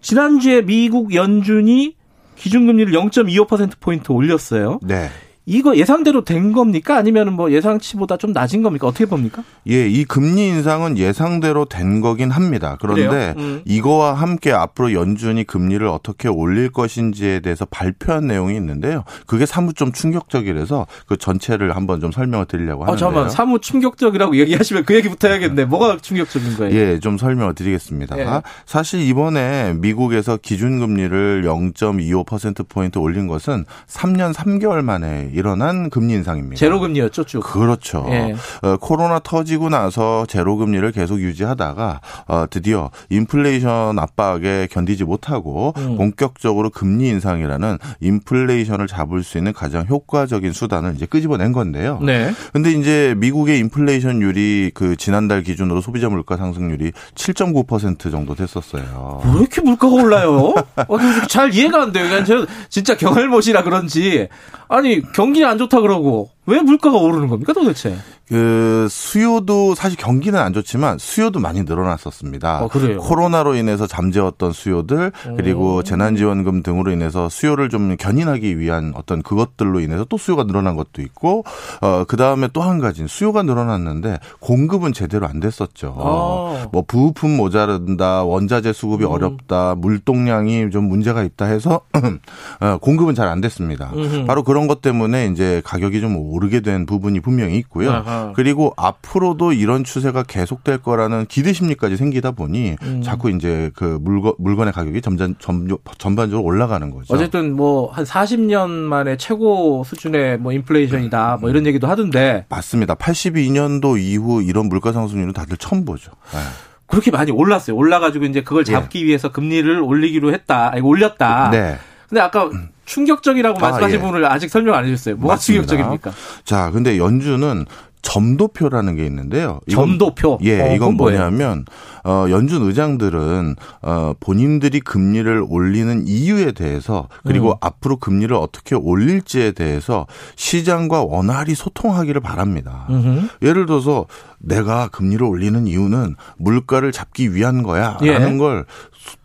지난주에 미국 연준이 기준금리를 0.25%포인트 올렸어요. 네. 이거 예상대로 된 겁니까? 아니면 뭐 예상치보다 좀 낮은 겁니까? 어떻게 봅니까? 예, 이 금리 인상은 예상대로 된 거긴 합니다. 그런데 음. 이거와 함께 앞으로 연준이 금리를 어떻게 올릴 것인지에 대해서 발표한 내용이 있는데요. 그게 사뭇 좀 충격적이라서 그 전체를 한번 좀 설명을 드리려고 하는데요. 아, 잠깐만, 사뭇 충격적이라고 얘기하시면 그 얘기부터 해야겠네. 뭐가 충격적인 거예요? 예, 좀 설명을 드리겠습니다. 예. 사실 이번에 미국에서 기준금리를 0.25%포인트 올린 것은 3년 3개월 만에 일어난 금리 인상입니다. 제로 금리였죠, 쭉. 그렇죠. 예. 어, 코로나 터지고 나서 제로 금리를 계속 유지하다가 어, 드디어 인플레이션 압박에 견디지 못하고 음. 본격적으로 금리 인상이라는 인플레이션을 잡을 수 있는 가장 효과적인 수단을 이제 끄집어낸 건데요. 네. 근데 이제 미국의 인플레이션율이 그 지난달 기준으로 소비자 물가 상승률이 7.9% 정도 됐었어요. 왜 이렇게 물가가 올라요? 어, 잘 이해가 안 돼요. 그냥 저 진짜 경할못이라 그런지 아니 경 기안 좋다 그러고 왜 물가가 오르는 겁니까 도대체? 그 수요도 사실 경기는 안 좋지만 수요도 많이 늘어났었습니다. 어, 그래요? 코로나로 인해서 잠재웠던 수요들 그리고 오. 재난지원금 등으로 인해서 수요를 좀 견인하기 위한 어떤 그것들로 인해서 또 수요가 늘어난 것도 있고 어 그 다음에 또 한 가지는 수요가 늘어났는데 공급은 제대로 안 됐었죠. 아. 뭐 부품 모자른다, 원자재 수급이 음. 어렵다, 물동량이 좀 문제가 있다 해서 어, 공급은 잘 안 됐습니다. 음흠. 바로 그런 것 때문에 이제 가격이 좀 오르게 된 부분이 분명히 있고요. 아하. 그리고 앞으로도 이런 추세가 계속될 거라는 기대 심리까지 생기다 보니 음. 자꾸 이제 그 물건 물건의 가격이 점점 점, 전반적으로 올라가는 거죠. 어쨌든 뭐 한 40년 만에 최고 수준의 뭐 인플레이션이다 뭐 이런 얘기도 하던데 맞습니다. 82년도 이후 이런 물가 상승률은 다들 처음 보죠. 네. 그렇게 많이 올랐어요. 올라가지고 이제 그걸 예. 잡기 네. 위해서 금리를 올리기로 했다. 아니 올렸다. 네. 근데 아까 충격적이라고 아, 말씀하신 예. 부분을 아직 설명 안 해주셨어요. 뭐가 맞습니다. 충격적입니까? 자, 근데 연준은 점도표라는 게 있는데요. 이건, 점도표. 예, 어, 이건 뭐냐면 어 연준 의장들은 어 본인들이 금리를 올리는 이유에 대해서 그리고 음. 앞으로 금리를 어떻게 올릴지에 대해서 시장과 원활히 소통하기를 바랍니다. 음흠. 예를 들어서 내가 금리를 올리는 이유는 물가를 잡기 위한 거야라는 예. 걸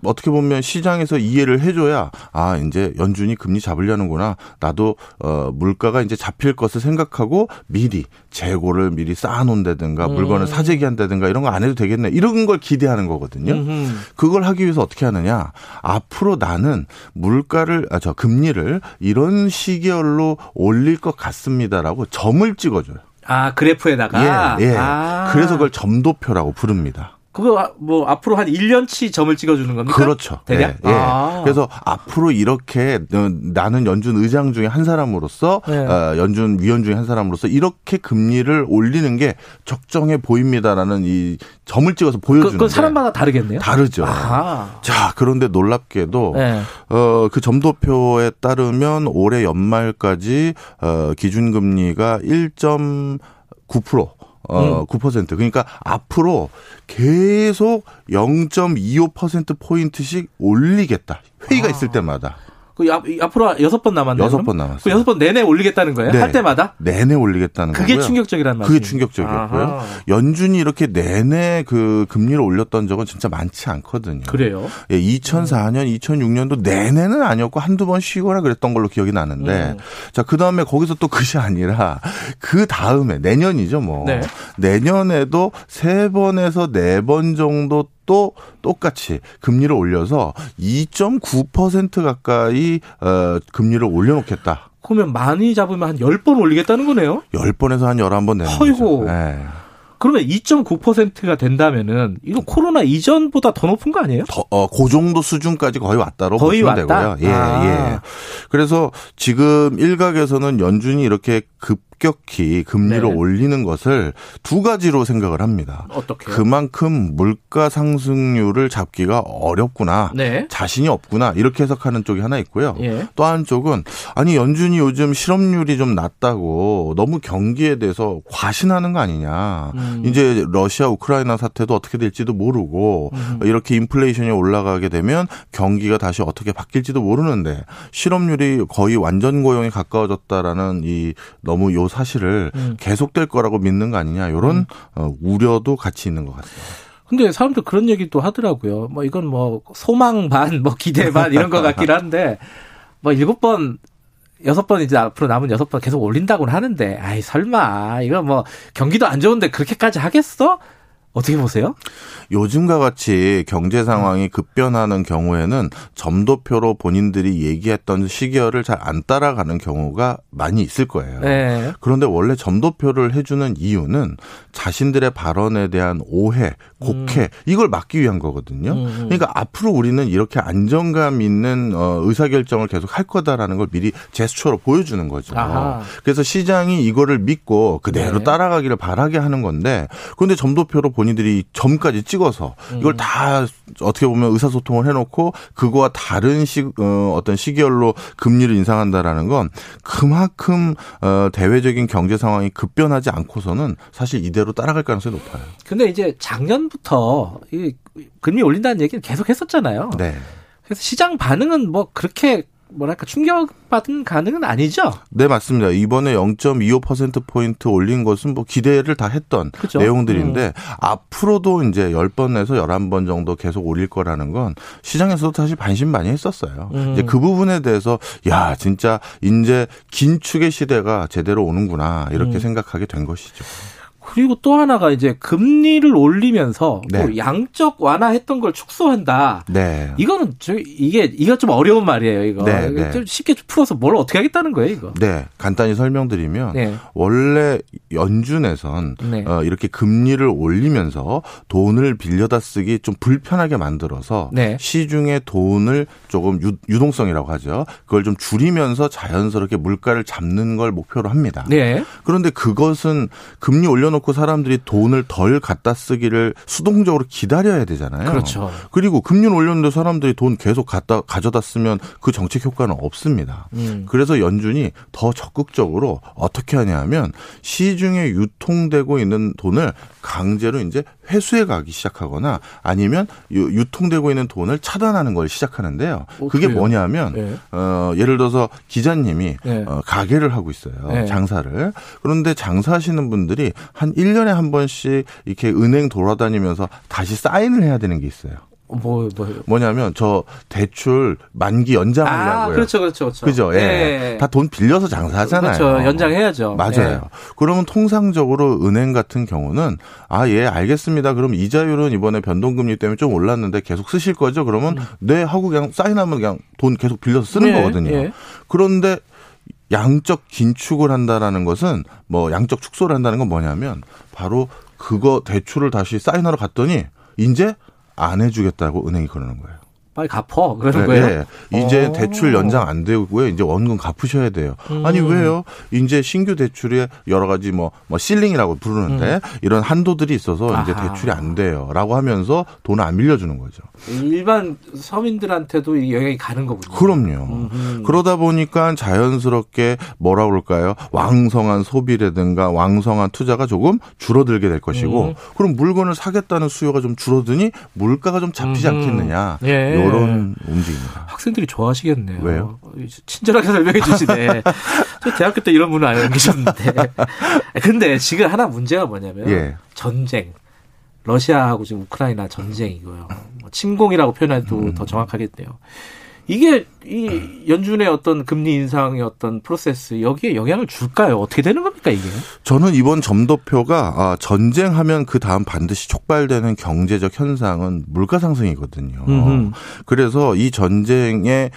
어떻게 보면 시장에서 이해를 해줘야 아 이제 연준이 금리 잡으려는구나 나도 어 물가가 이제 잡힐 것을 생각하고 미리 재고를 미리 쌓아놓는다든가 음. 물건을 사재기 한다든가 이런 거 안 해도 되겠네 이런 걸 기대하는 거거든요. 음흠. 그걸 하기 위해서 어떻게 하느냐 앞으로 나는 물가를 아 저 금리를 이런 시계열로 올릴 것 같습니다라고 점을 찍어줘요. 아 그래프에다가 예, 예. 아. 그래서 그걸 점도표라고 부릅니다. 그거 뭐 앞으로 한 1년치 점을 찍어주는 겁니까? 그렇죠. 대략. 예, 예. 아. 그래서 앞으로 이렇게 어, 나는 연준 의장 중에 한 사람으로서 네. 어, 연준 위원 중에 한 사람으로서 이렇게 금리를 올리는 게 적정해 보입니다라는 이 점을 찍어서 보여주는. 그, 사람마다 다르겠네요. 다르죠. 아. 자 그런데 놀랍게도 네. 어, 그 점도표에 따르면 올해 연말까지 어, 기준금리가 1.9% 어, 음. 9%. 그러니까 앞으로 계속 0.25% 포인트씩 올리겠다. 회의가 아. 있을 때마다. 그 앞, 앞으로 여섯 번 남았네요. 여섯 번 남았어요. 그 여섯 번 내내 올리겠다는 거예요? 네. 할 때마다? 내내 올리겠다는 그게 거고요. 충격적이라는 말이에요. 그게 충격적이었고요. 아하. 연준이 이렇게 내내 그 금리를 올렸던 적은 진짜 많지 않거든요. 그래요? 예, 2004년, 2006년도 내내는 아니었고 한두 번 쉬거나 그랬던 걸로 기억이 나는데 음. 자, 그다음에 거기서 또 그것이 아니라 그 다음에 내년이죠, 뭐. 네. 내년에도 세 번에서 네 번 정도 또 똑같이 금리를 올려서 2.9% 가까이 어, 금리를 올려놓겠다. 그러면 많이 잡으면 한 10번 올리겠다는 거네요? 10번에서 한 11번 되는 거죠. 네. 그러면 2.9%가 된다면은 이거 코로나 이전보다 더 높은 거 아니에요? 더, 어, 그 정도 수준까지 거의 왔다로 거의 보시면 왔다? 되고요. 예, 아. 예. 그래서 지금 일각에서는 연준이 이렇게 급 급격히 금리를 네. 올리는 것을 두 가지로 생각을 합니다. 어떻게? 그만큼 물가 상승률을 잡기가 어렵구나. 네. 자신이 없구나. 이렇게 해석하는 쪽이 하나 있고요. 예. 또 한쪽은 아니 연준이 요즘 실업률이 좀 낮다고 너무 경기에 대해서 과신하는 거 아니냐. 음. 이제 러시아 우크라이나 사태도 어떻게 될지도 모르고 음. 이렇게 인플레이션이 올라가게 되면 경기가 다시 어떻게 바뀔지도 모르는데 실업률이 거의 완전 고용에 가까워졌다라는 이 너무 요 사실을 음. 계속될 거라고 믿는 거 아니냐 이런 음. 어, 우려도 같이 있는 것 같습니다. 근데 사람들 그런 얘기도 하더라고요. 뭐 이건 뭐 소망 반, 뭐 기대 반 이런 것 같긴 한데 뭐 일곱 번 여섯 번 이제 앞으로 남은 여섯 번 계속 올린다고는 하는데 아이 설마 이거 뭐 경기도 안 좋은데 그렇게까지 하겠어? 어떻게 보세요? 요즘과 같이 경제 상황이 급변하는 경우에는 점도표로 본인들이 얘기했던 시기열을 잘 안 따라가는 경우가 많이 있을 거예요. 네. 그런데 원래 점도표를 해주는 이유는 자신들의 발언에 대한 오해, 곡해 음. 이걸 막기 위한 거거든요. 음. 음. 그러니까 앞으로 우리는 이렇게 안정감 있는 어, 의사결정을 계속 할 거다라는 걸 미리 제스처로 보여주는 거죠. 아하. 그래서 시장이 이거를 믿고 그대로 네. 따라가기를 바라게 하는 건데 그런데 점도표로 본 본인들이 점까지 찍어서 이걸 음. 다 어떻게 보면 의사소통을 해놓고 그거와 다른 시, 어, 어떤 시기열로 금리를 인상한다라는 건 그만큼 어, 대외적인 경제 상황이 급변하지 않고서는 사실 이대로 따라갈 가능성이 높아요. 근데 이제 작년부터 이 금리 올린다는 얘기를 계속 했었잖아요. 네. 그래서 시장 반응은 뭐 그렇게 뭐랄까 충격받은 가능은 아니죠? 네 맞습니다. 이번에 0.25% 포인트 올린 것은 뭐 기대를 다 했던 그렇죠? 내용들인데 음. 앞으로도 이제 10번에서 11번 정도 계속 올릴 거라는 건 시장에서도 사실 반신반의했었어요. 음. 이제 그 부분에 대해서 야 진짜 이제 긴축의 시대가 제대로 오는구나 이렇게 음. 생각하게 된 것이죠. 그리고 또 하나가 이제 금리를 올리면서 네. 양적 완화했던 걸 축소한다. 네. 이거는 저 이게 이거 좀 어려운 말이에요. 이거 네, 네. 좀 쉽게 풀어서 뭘 어떻게 하겠다는 거예요, 이거. 네, 간단히 설명드리면 네. 원래 연준에선 네. 어, 이렇게 금리를 올리면서 돈을 빌려다 쓰기 좀 불편하게 만들어서 네. 시중에 돈을 조금 유, 유동성이라고 하죠. 그걸 좀 줄이면서 자연스럽게 물가를 잡는 걸 목표로 합니다. 네. 그런데 그것은 금리 올려놓 올려 놓고 사람들이 돈을 덜 갖다 쓰기를 수동적으로 기다려야 되잖아요. 그렇죠. 그리고 금리를 올렸는데 사람들이 돈 계속 갖다 가져다 쓰면 그 정책 효과는 없습니다. 음. 그래서 연준이 더 적극적으로 어떻게 하냐면 시중에 유통되고 있는 돈을 강제로 이제 회수해 가기 시작하거나 아니면 유 통되고 있는 돈을 차단하는 걸 시작하는데요. 어, 그게 뭐냐면 네. 어 예를 들어서 기자님이 네. 어, 가게를 하고 있어요. 네. 장사를. 그런데 장사하시는 분들이 한 1년에 한 번씩 이렇게 은행 돌아다니면서 다시 사인을 해야 되는 게 있어요. 뭐, 뭐. 뭐냐면, 저, 대출 만기 연장하려고요. 아, 그렇죠, 그렇죠, 그렇죠. 그죠, 예. 예. 다돈 빌려서 장사하잖아요. 그렇죠, 연장해야죠. 맞아요. 예. 그러면 통상적으로 은행 같은 경우는, 아, 예, 알겠습니다. 그럼 이자율은 이번에 변동금리 때문에 좀 올랐는데 계속 쓰실 거죠? 그러면, 음. 네, 하고 그냥 사인하면 그냥 돈 계속 빌려서 쓰는 예, 거거든요. 예. 그런데, 양적 긴축을 한다라는 것은 뭐 양적 축소를 한다는 건 뭐냐면 바로 그거 대출을 다시 사인하러 갔더니 이제 안 해주겠다고 은행이 그러는 거예요. 빨리 갚어 그러는 네, 거예요. 네. 이제 오. 대출 연장 안 되고요. 이제 원금 갚으셔야 돼요. 음. 아니 왜요? 이제 신규 대출에 여러 가지 뭐, 뭐 실링이라고 부르는데 음. 이런 한도들이 있어서 아하. 이제 대출이 안 돼요라고 하면서 돈을 안 빌려주는 거죠. 일반 서민들한테도 영향이 가는 거군요. 그럼요. 음흠. 그러다 보니까 자연스럽게 뭐라 그럴까요? 왕성한 소비라든가 왕성한 투자가 조금 줄어들게 될 것이고 음. 그럼 물건을 사겠다는 수요가 좀 줄어드니 물가가 좀 잡히지 않겠느냐. 예. 이런 움직임입니다. 학생들이 좋아하시겠네요. 왜요? 친절하게 설명해 주시네. 저 대학교 때 이런 분은 안 계셨는데. 근데 지금 하나 문제가 뭐냐면 예. 전쟁. 러시아하고 지금 우크라이나 전쟁이고요. 뭐 침공이라고 표현해도 음. 더 정확하겠네요. 이게 이 연준의 어떤 금리 인상의 어떤 프로세스 여기에 영향을 줄까요? 어떻게 되는 겁니까 이게? 저는 이번 점도표가 아, 전쟁하면 그 다음 반드시 촉발되는 경제적 현상은 물가 상승이거든요. 그래서 이 전쟁의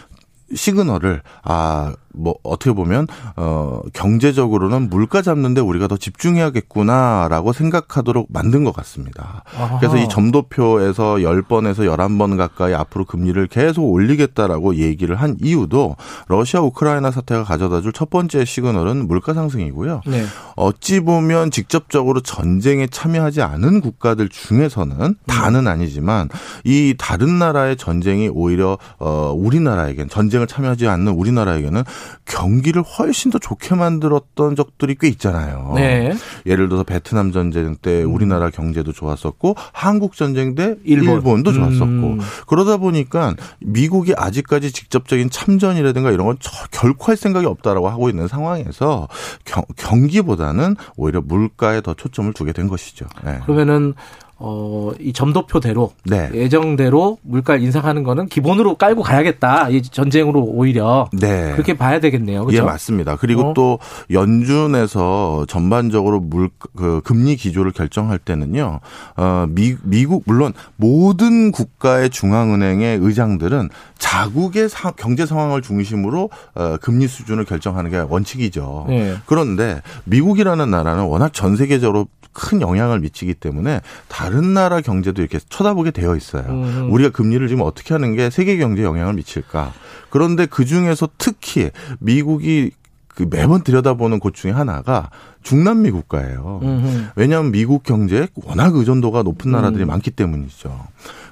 시그널을 아뭐 어떻게 보면 어 경제적으로는 물가 잡는데 우리가 더 집중해야겠구나라고 생각하도록 만든 것 같습니다. 아하. 그래서 이 점도표에서 10번에서 11번 가까이 앞으로 금리를 계속 올리겠다라고 얘기를 한 이유도 러시아 우크라이나 사태가 가져다 줄 첫 번째 시그널은 물가 상승이고요. 네. 어찌 보면 직접적으로 전쟁에 참여하지 않은 국가들 중에서는 다는 아니지만 이 다른 나라의 전쟁이 오히려 어 우리나라에겐 전쟁을 참여하지 않는 우리나라에게는 경기를 훨씬 더 좋게 만들었던 적들이 꽤 있잖아요. 네. 예를 들어서 베트남 전쟁 때 음. 우리나라 경제도 좋았었고 한국 전쟁 때 일본. 도 좋았었고 음. 그러다 보니까 미국이 아직까지 직접적인 참전이라든가 이런 건 결코 할 생각이 없다라고 하고 있는 상황에서 경, 경기보다는 오히려 물가에 더 초점을 두게 된 것이죠. 네. 그러면은 어, 이 점도표대로 네. 예정대로 물가를 인상하는 거는 기본으로 깔고 가야겠다. 이 전쟁으로 오히려 네. 그렇게 봐야 되겠네요. 그렇죠? 예, 맞습니다. 그리고 어. 또 연준에서 전반적으로 물 그 금리 기조를 결정할 때는요. 어, 미, 미국 물론 모든 국가의 중앙은행의 의장들은 자국의 사, 경제 상황을 중심으로 어, 금리 수준을 결정하는 게 원칙이죠. 네. 그런데 미국이라는 나라는 워낙 전 세계적으로 큰 영향을 미치기 때문에 다른 나라 경제도 이렇게 쳐다보게 되어 있어요. 음. 우리가 금리를 지금 어떻게 하는 게 세계 경제에 영향을 미칠까? 그런데 그 중에서 특히 미국이 그 매번 들여다보는 곳 중에 하나가 중남미 국가예요. 음흠. 왜냐하면 미국 경제에 워낙 의존도가 높은 나라들이 음. 많기 때문이죠.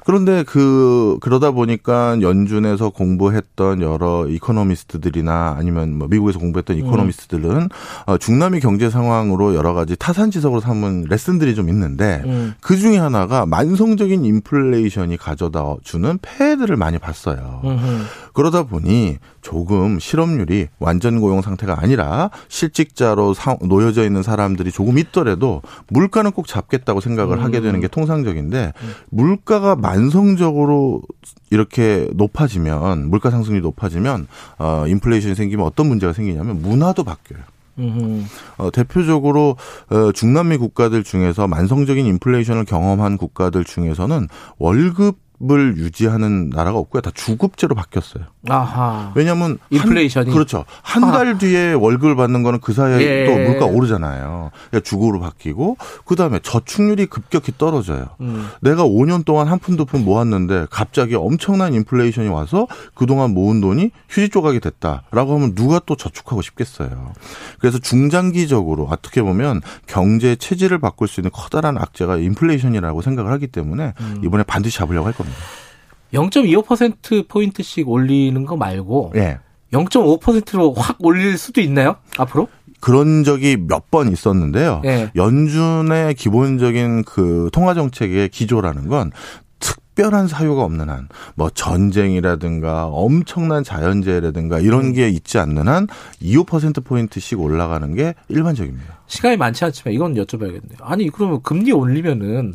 그런데 그 그러다 보니까 연준에서 공부했던 여러 이코노미스트들이나 아니면 뭐 미국에서 공부했던 음. 이코노미스트들은 어, 중남미 경제 상황으로 여러 가지 타산지석으로 삼은 레슨들이 좀 있는데 음. 그 중에 하나가 만성적인 인플레이션이 가져다 주는 폐해들을 많이 봤어요. 음흠. 그러다 보니 조금 실업률이 완전 고용 상태가 아니라 실직자로 놓여져 있는 사람들이 조금 있더라도 물가는 꼭 잡겠다고 생각을 음. 하게 되는 게 통상적인데 음. 물가가 만성적으로 이렇게 높아지면 물가 상승률이 높아지면 어 인플레이션이 생기면 어떤 문제가 생기냐면 문화도 바뀌어요. 어, 대표적으로 어, 중남미 국가들 중에서 만성적인 인플레이션을 경험한 국가들 중에서는 월급 을 유지하는 나라가 없고요. 다 주급제로 바뀌었어요. 아하. 왜냐하면 인플레이션이 그렇죠. 한 달 뒤에 월급을 받는 거는 그 사이에 예. 또 물가 오르잖아요. 그러니까 주급으로 바뀌고 그 다음에 저축률이 급격히 떨어져요. 음. 내가 5년 동안 한 푼 두 푼 모았는데 갑자기 엄청난 인플레이션이 와서 그 동안 모은 돈이 휴지 조각이 됐다라고 하면 누가 또 저축하고 싶겠어요. 그래서 중장기적으로 어떻게 보면 경제 체질을 바꿀 수 있는 커다란 악재가 인플레이션이라고 생각을 하기 때문에 음. 이번에 반드시 잡으려고 할 겁니다. 겁니다. 0.25%포인트씩 올리는 거 말고 네. 0.5%로 확 올릴 수도 있나요? 앞으로? 그런 적이 몇 번 있었는데요. 네. 연준의 기본적인 그 통화 정책의 기조라는 건 특별한 사유가 없는 한, 뭐 전쟁이라든가 엄청난 자연재해라든가 이런 음. 게 있지 않는 한 2, 5%포인트씩 올라가는 게 일반적입니다. 시간이 많지 않지만 이건 여쭤봐야겠네요. 아니, 그러면 금리 올리면은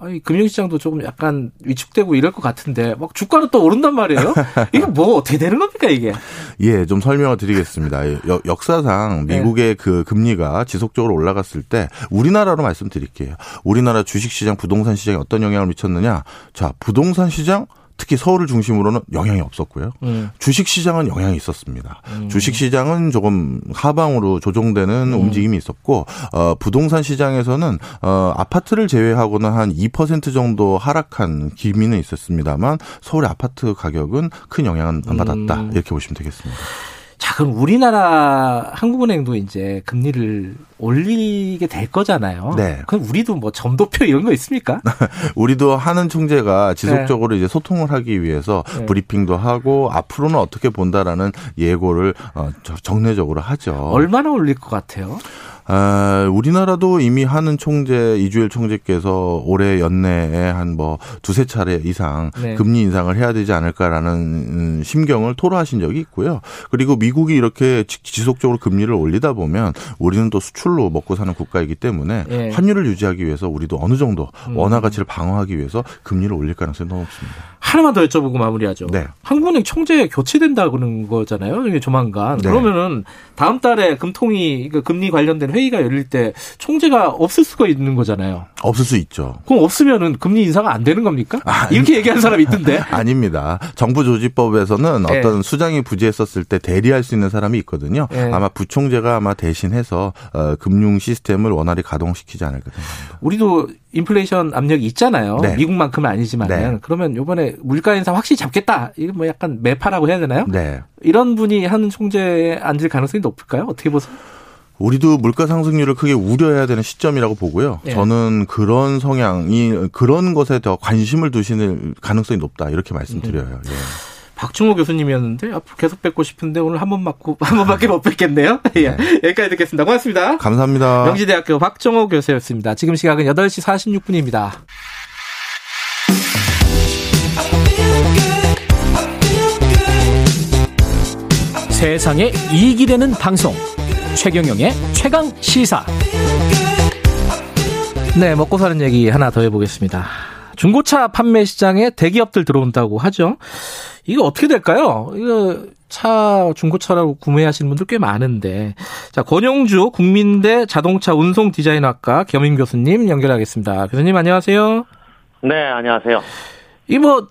아니, 금융시장도 조금 약간 위축되고 이럴 것 같은데, 막 주가는 또 오른단 말이에요? 이거 뭐 어떻게 되는 겁니까, 이게? 예, 좀 설명을 드리겠습니다. 역사상 네. 미국의 네. 그 금리가 지속적으로 올라갔을 때, 우리나라로 말씀드릴게요. 우리나라 주식시장, 부동산 시장에 어떤 영향을 미쳤느냐? 자, 부동산 시장, 특히 서울을 중심으로는 영향이 없었고요. 음. 주식 시장은 영향이 있었습니다. 음. 주식 시장은 조금 하방으로 조정되는 음. 움직임이 있었고 어 부동산 시장에서는 어 아파트를 제외하고는 한 2% 정도 하락한 기미는 있었습니다만 서울의 아파트 가격은 큰 영향은 안 받았다. 음. 이렇게 보시면 되겠습니다. 자, 그럼 우리나라 한국은행도 이제 금리를 올리게 될 거잖아요. 네. 그럼 우리도 뭐 점도표 이런 거 있습니까? 우리도 하는 총재가 지속적으로 네. 이제 소통을 하기 위해서 네. 브리핑도 하고 앞으로는 어떻게 본다라는 예고를 어, 정례적으로 하죠. 얼마나 올릴 것 같아요? 아, 우리나라도 이미 하는 총재 이주일 총재께서 올해 연내에 한 뭐 두세 차례 이상 네. 금리 인상을 해야 되지 않을까라는 심경을 토로하신 적이 있고요. 그리고 미국이 이렇게 지속적으로 금리를 올리다 보면 우리는 또 수출로 먹고 사는 국가이기 때문에 네. 환율을 유지하기 위해서 우리도 어느 정도 음. 원화 가치를 방어하기 위해서 금리를 올릴 가능성이 너무 높습니다. 하나만 더 여쭤보고 마무리하죠. 네. 한국은행 총재 교체된다 그러는 거잖아요. 이게 조만간. 네. 그러면은 다음 달에 금통위 그 금리 관련된 회의가 열릴 때 총재가 없을 수가 있는 거잖아요. 없을 수 있죠. 그럼 없으면은 금리 인사가 안 되는 겁니까? 아, 이렇게 얘기하는 사람이 있던데. 아닙니다. 정부 조직법에서는 네. 어떤 수장이 부재했었을 때 대리할 수 있는 사람이 있거든요. 네. 아마 부총재가 아마 대신해서 어, 금융 시스템을 원활히 가동시키지 않을까 생각합니다. 우리도 인플레이션 압력이 있잖아요. 네. 미국만큼은 아니지만 네. 그러면 이번에 물가 인상 확실히 잡겠다. 이거 뭐 약간 매파라고 해야 되나요? 네. 이런 분이 하는 총재에 앉을 가능성이 높을까요? 어떻게 보세요? 우리도 물가 상승률을 크게 우려해야 되는 시점이라고 보고요. 예. 저는 그런 성향이 그런 것에 더 관심을 두시는 가능성이 높다 이렇게 말씀드려요. 음. 예. 박충호 교수님이었는데 앞으로 계속 뵙고 싶은데 오늘 한 번 맞고 한 번밖에 못 뵙겠네요. 예. 네. 여기까지 듣겠습니다. 고맙습니다. 감사합니다. 명지대학교 박정호 교수였습니다. 지금 시각은 8시 46분입니다. 세상에 이익이 되는 방송 최경영의 최강 시사 네 먹고 사는 얘기 하나 더 해보겠습니다. 중고차 판매 시장에 대기업들 들어온다고 하죠. 이거 어떻게 될까요? 이거 차 중고차라고 구매하시는 분들 꽤 많은데 자 권영주 국민대 자동차 운송 디자인학과 겸임 교수님 연결하겠습니다. 교수님 안녕하세요. 네 안녕하세요. 이 뭐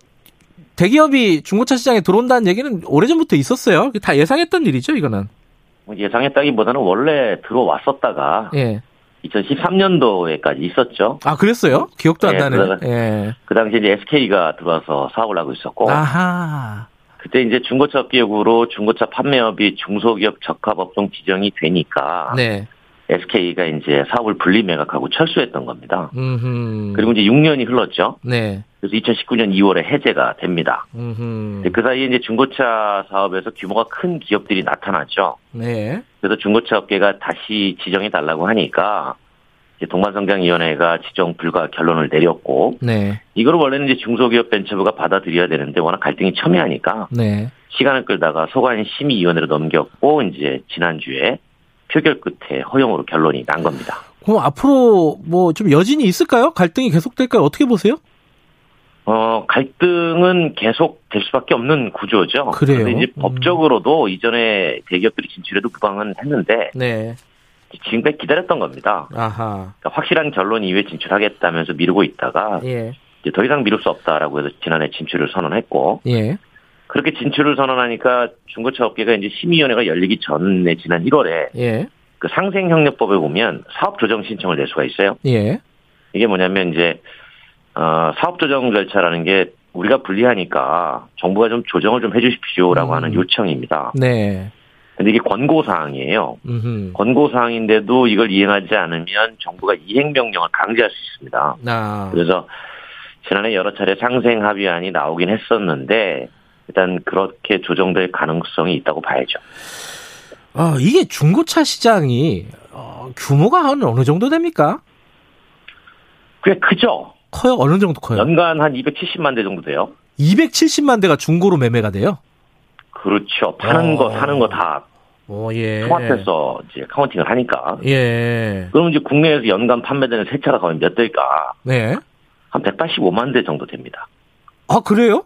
대기업이 중고차 시장에 들어온다는 얘기는 오래전부터 있었어요. 다 예상했던 일이죠 이거는. 뭐 예상했다기보다는 원래 들어왔었다가 예. 2013년도에까지 있었죠. 아, 그랬어요? 기억도 안 네, 나네. 그, 예. 그 당시 이제 SK가 들어와서 사업을 하고 있었고. 아하. 그때 이제 중고차 업계역으로 중고차 판매업이 중소기업 적합업종 지정이 되니까. 네. SK가 이제 사업을 분리 매각하고 철수했던 겁니다. 음흠. 그리고 이제 6년이 흘렀죠. 네. 그래서 2019년 2월에 해제가 됩니다. 그 사이에 이제 중고차 사업에서 규모가 큰 기업들이 나타났죠. 네. 그래서 중고차 업계가 다시 지정해 달라고 하니까 동반성장위원회가 지정 불가 결론을 내렸고, 네. 이걸 원래는 이제 중소기업 벤처부가 받아들여야 되는데 워낙 갈등이 첨예하니까 네. 시간을 끌다가 소관 심의위원회로 넘겼고 이제 지난주에 표결 끝에 허용으로 결론이 난 겁니다. 그럼 앞으로 뭐 좀 여진이 있을까요? 갈등이 계속될까요? 어떻게 보세요? 어, 갈등은 계속 될 수밖에 없는 구조죠. 그래요. 그런데 이제 음. 법적으로도 이전에 대기업들이 진출해도 부방은 했는데 네. 지금까지 기다렸던 겁니다. 아하. 그러니까 확실한 결론 이후에 진출하겠다면서 미루고 있다가 예. 이제 더 이상 미룰 수 없다라고 해서 지난해 진출을 선언했고 예. 그렇게 진출을 선언하니까 중고차 업계가 이제 심의위원회가 열리기 전에 지난 1월에 예. 그 상생협력법에 보면 사업 조정 신청을 낼 수가 있어요. 예. 이게 뭐냐면 이제 어, 사업 조정 절차라는 게 우리가 불리하니까 정부가 좀 조정을 좀 해주십시오라고 음. 하는 요청입니다. 네. 근데 이게 권고 사항이에요. 권고 사항인데도 이걸 이행하지 않으면 정부가 이행 명령을 강제할 수 있습니다. 아. 그래서 지난해 여러 차례 상생 합의안이 나오긴 했었는데 일단 그렇게 조정될 가능성이 있다고 봐야죠. 어, 이게 중고차 시장이 어, 규모가 어느 정도 됩니까? 꽤 크죠. 커요? 어느 정도 커요? 연간 한 270만 대 정도 돼요. 270만 대가 중고로 매매가 돼요? 그렇죠. 파는 어. 거, 사는 거 다. 오, 예. 통합해서 이제 카운팅을 하니까. 예. 그럼 이제 국내에서 연간 판매되는 새 차가 가면 몇 대일까? 네. 한 185만 대 정도 됩니다. 아, 그래요?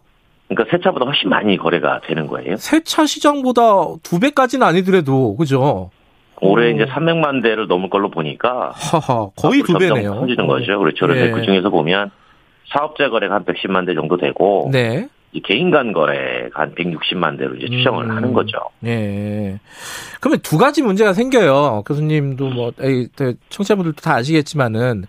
그러니까 새 차보다 훨씬 많이 거래가 되는 거예요. 새 차 시장보다 두 배까지는 아니더라도 그죠? 올해 오. 이제 300만 대를 넘을 걸로 보니까 하하, 거의 두 배네요. 커지는 거죠. 그렇죠. 그래서 네. 그 중에서 보면 사업자 거래가 한 110만 대 정도 되고 네. 개인 간 거래가 한 160만 대로 이제 추정을 음. 하는 거죠. 네. 그러면 두 가지 문제가 생겨요. 교수님도 뭐 청취자분들도 다 아시겠지만은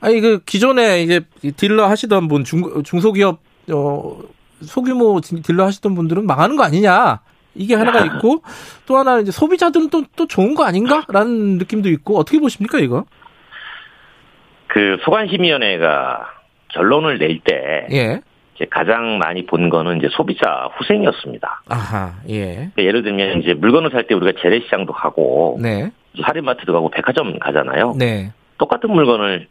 아니 그 기존에 이제 딜러 하시던 분 중, 중소기업 어 소규모 딜러 하시던 분들은 망하는 거 아니냐. 이게 하나가 있고 또 하나 이제 소비자들은 또, 또 좋은 거 아닌가라는 느낌도 있고 어떻게 보십니까 이거? 그 소관심의위원회가 결론을 낼 때, 예. 이제 가장 많이 본 거는 이제 소비자 후생이었습니다. 아하, 예. 그러니까 예를 들면 이제 물건을 살 때 우리가 재래시장도 가고, 네. 할인마트도 가고 백화점 가잖아요. 네. 똑같은 물건을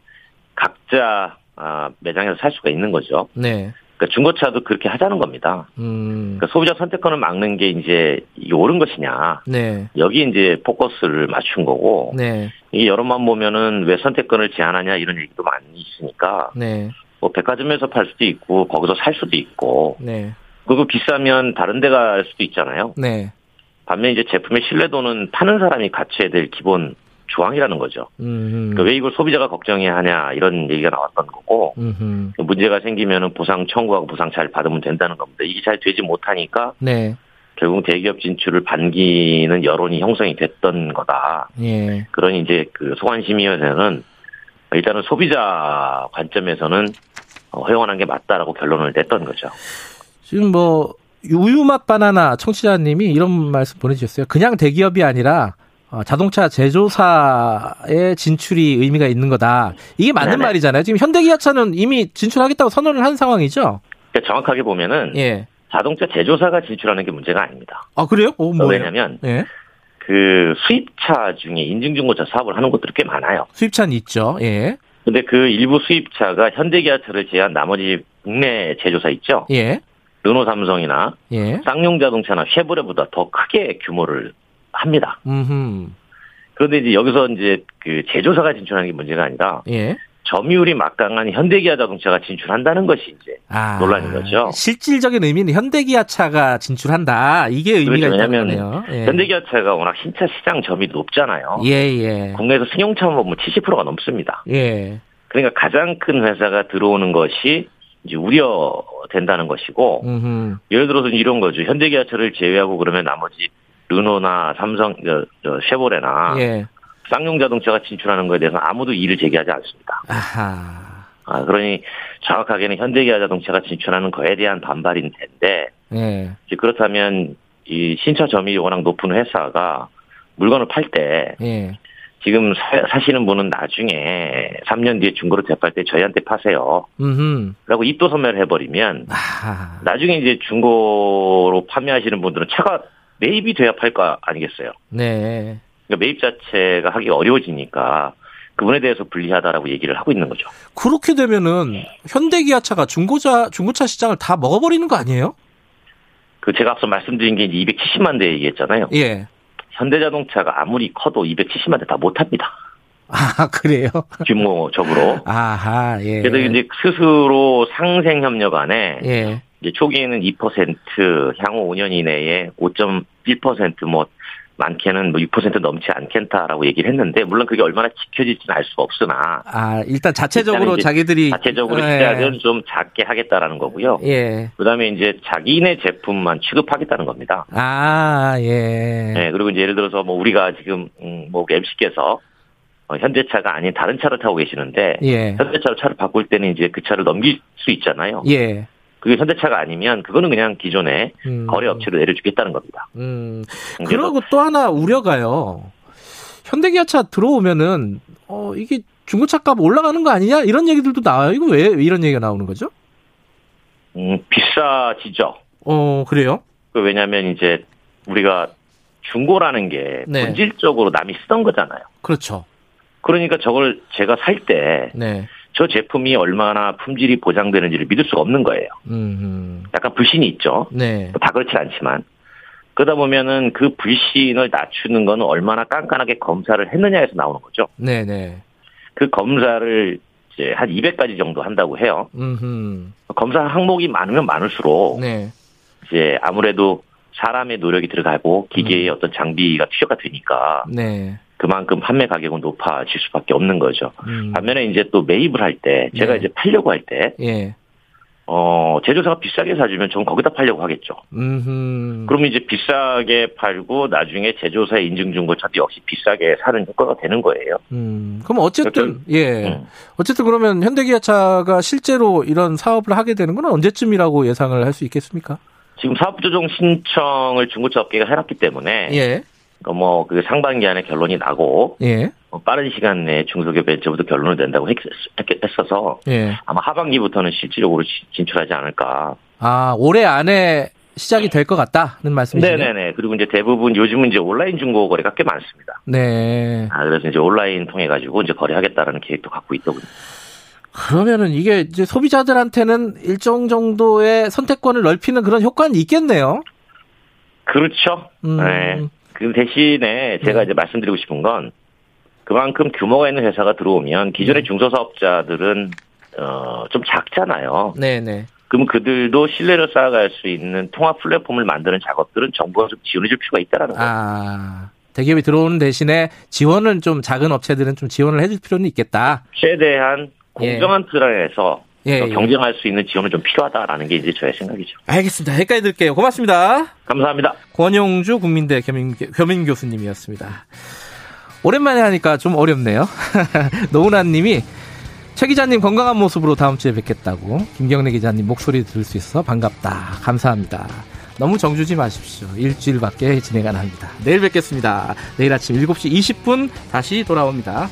각자 아, 매장에서 살 수가 있는 거죠. 네. 그러니까 중고차도 그렇게 하자는 겁니다. 음. 그러니까 소비자 선택권을 막는 게 이제 이게 옳은 것이냐. 네. 여기 이제 포커스를 맞춘 거고. 네. 이게 여론만 보면은 왜 선택권을 제한하냐 이런 얘기도 많이 있으니까. 네. 뭐 백화점에서 팔 수도 있고 거기서 살 수도 있고. 네. 그거 비싸면 다른 데 갈 수도 있잖아요. 네. 반면 이제 제품의 신뢰도는 파는 사람이 갖춰야 될 기본 조항이라는 거죠. 그러니까 왜 이걸 소비자가 걱정해야 하냐 이런 얘기가 나왔던 거고 음흠. 문제가 생기면은 보상 청구하고 보상 잘 받으면 된다는 겁니다. 이게 잘 되지 못하니까 네. 결국 대기업 진출을 반기는 여론이 형성이 됐던 거다. 예. 그러니 이제 그 소관심의원회는 일단은 소비자 관점에서는 허용하는 게 맞다라고 결론을 냈던 거죠. 지금 뭐 우유맛 바나나 청취자님이 이런 말씀 보내주셨어요. 그냥 대기업이 아니라 어, 자동차 제조사의 진출이 의미가 있는 거다. 이게 맞는 네네. 말이잖아요. 지금 현대기아차는 이미 진출하겠다고 선언을 한 상황이죠. 그러니까 정확하게 보면은 예. 자동차 제조사가 진출하는 게 문제가 아닙니다. 아 그래요? 어, 왜냐하면 예. 그 수입차 중에 인증중고차 사업을 하는 곳들이 꽤 많아요. 수입차는 있죠. 예. 근데 그 일부 수입차가 현대기아차를 제한 나머지 국내 제조사 있죠. 예. 르노 삼성이나 예. 쌍용 자동차나 쉐보레보다 더 크게 규모를 합니다. 음흠. 그런데 이제 여기서 이제 그 제조사가 진출하는 게 문제가 아니라 예. 점유율이 막강한 현대기아 자동차가 진출한다는 것이 이제 아, 논란인 거죠. 실질적인 의미는 현대기아차가 진출한다. 이게 의미가 그렇죠. 거네요. 예. 현대기아차가 워낙 신차 시장 점이 높잖아요. 예, 예. 국내에서 승용차 보면 70%가 넘습니다. 예. 그러니까 가장 큰 회사가 들어오는 것이 이제 우려된다는 것이고 음흠. 예를 들어서 이런 거죠. 현대기아차를 제외하고 그러면 나머지 르노나 삼성, 저, 저 쉐보레나 예. 쌍용 자동차가 진출하는 것에 대해서 아무도 이의를 제기하지 않습니다. 아하. 아, 그러니 정확하게는 현대기아 자동차가 진출하는 거에 대한 반발인 텐데, 예. 그렇다면 이 신차 점유율이 워낙 높은 회사가 물건을 팔 때, 예. 지금 사, 시는 분은 나중에 3년 뒤에 중고로 대팔 때 저희한테 파세요. 음흠. 라고 입도 소멸을 해버리면, 아하. 나중에 이제 중고로 판매하시는 분들은 차가 매입이 돼야 팔거 아니겠어요? 네. 그러니까 매입 자체가 하기 어려워지니까 그분에 대해서 불리하다라고 얘기를 하고 있는 거죠. 그렇게 되면은 현대기아차가 중고차 중고차 시장을 다 먹어버리는 거 아니에요? 그 제가 앞서 말씀드린 게 270만 대 얘기했잖아요. 예. 현대자동차가 아무리 커도 270만 대 다 못합니다. 아 그래요? 규모적으로. 아하 예. 그래서 이제 스스로 상생 협력 안에 예. 이제 초기에는 2% 향후 5년 이내에 5.1%뭐 많게는 뭐 6% 넘지 않겠다라고 얘기를 했는데 물론 그게 얼마나 지켜질지는 알 수가 없으나 아 일단 자체적으로 자기들이 자체적으로 예. 시작은 좀 작게 하겠다라는 거고요. 예. 그다음에 이제 자기네 제품만 취급하겠다는 겁니다. 아 예. 네 그리고 이제 예를 들어서 뭐 우리가 지금 음, 뭐 MC께서 어, 현대차가 아닌 다른 차를 타고 계시는데 예. 현대차로 차를 바꿀 때는 이제 그 차를 넘길 수 있잖아요. 예. 그게 현대차가 아니면 그거는 그냥 기존에 음. 거래 업체로 내려주겠다는 겁니다. 음. 그리고 또 하나 우려가요. 현대기아차 들어오면은 어 이게 중고차 값 올라가는 거 아니냐 이런 얘기들도 나와요. 이거 왜 이런 얘기가 나오는 거죠? 음 비싸지죠. 어 그래요? 그 왜냐하면 이제 우리가 중고라는 게 네. 본질적으로 남이 쓰던 거잖아요. 그렇죠. 그러니까 저걸 제가 살 때 네. 저 제품이 얼마나 품질이 보장되는지를 믿을 수가 없는 거예요. 음흠. 약간 불신이 있죠. 네. 다 그렇지 않지만. 그러다 보면은 그 불신을 낮추는 거는 얼마나 깐깐하게 검사를 했느냐에서 나오는 거죠. 네네. 네. 그 검사를 이제 한 200가지 정도 한다고 해요. 음흠. 검사 항목이 많으면 많을수록 네. 이제 아무래도 사람의 노력이 들어가고 기계의 음. 어떤 장비가 투여가 되니까 네. 그만큼 판매 가격은 높아질 수밖에 없는 거죠. 음. 반면에 이제 또 매입을 할 때 제가 네. 이제 팔려고 할 때, 예. 어, 제조사가 비싸게 사주면 전 거기다 팔려고 하겠죠. 음흠. 그러면 이제 비싸게 팔고 나중에 제조사의 인증중고 차도 역시 비싸게 사는 효과가 되는 거예요. 음. 그럼 어쨌든, 그러니까 예. 음. 어쨌든 그러면 현대기아차가 실제로 이런 사업을 하게 되는 건 언제쯤이라고 예상을 할 수 있겠습니까? 지금 사업조정 신청을 중고차 업계가 해놨기 때문에. 예. 뭐, 그 상반기 안에 결론이 나고, 예. 뭐 빠른 시간 내에 중소기업 벤처부터 결론을 낸다고 했, 했어서, 예. 아마 하반기부터는 실질적으로 진출하지 않을까. 아, 올해 안에 시작이 될 것 같다는 말씀이시죠? 네네네. 그리고 이제 대부분 요즘은 이제 온라인 중고 거래가 꽤 많습니다. 네. 아, 그래서 이제 온라인 통해 가지고 이제 거래하겠다라는 계획도 갖고 있더군요. 그러면은 이게 이제 소비자들한테는 일정 정도의 선택권을 넓히는 그런 효과는 있겠네요. 그렇죠. 음. 네. 그 대신에 제가 네. 이제 말씀드리고 싶은 건 그만큼 규모가 있는 회사가 들어오면 기존의 네. 중소사업자들은 어, 좀 작잖아요. 네네. 그럼 그들도 신뢰를 쌓아갈 수 있는 통합 플랫폼을 만드는 작업들은 정부가 좀 지원해줄 필요가 있다라는 거예요. 아, 대기업이 들어오는 대신에 지원은 좀 작은 업체들은 좀 지원을 해줄 필요는 있겠다. 최대한 공정한 예. 틀에서 예, 예. 경쟁할 수 있는 지원은 좀 필요하다라는 게 이제 저의 생각이죠. 알겠습니다. 여기까지 들게요. 고맙습니다. 감사합니다. 권용주 국민대 겸임, 겸임 교수님이었습니다. 오랜만에 하니까 좀 어렵네요. 노은아 님이 최 기자님 건강한 모습으로 다음 주에 뵙겠다고 김경래 기자님 목소리 들을 수 있어 반갑다. 감사합니다. 너무 정주지 마십시오. 일주일밖에 진행 안 합니다. 내일 뵙겠습니다. 내일 아침 7시 20분 다시 돌아옵니다.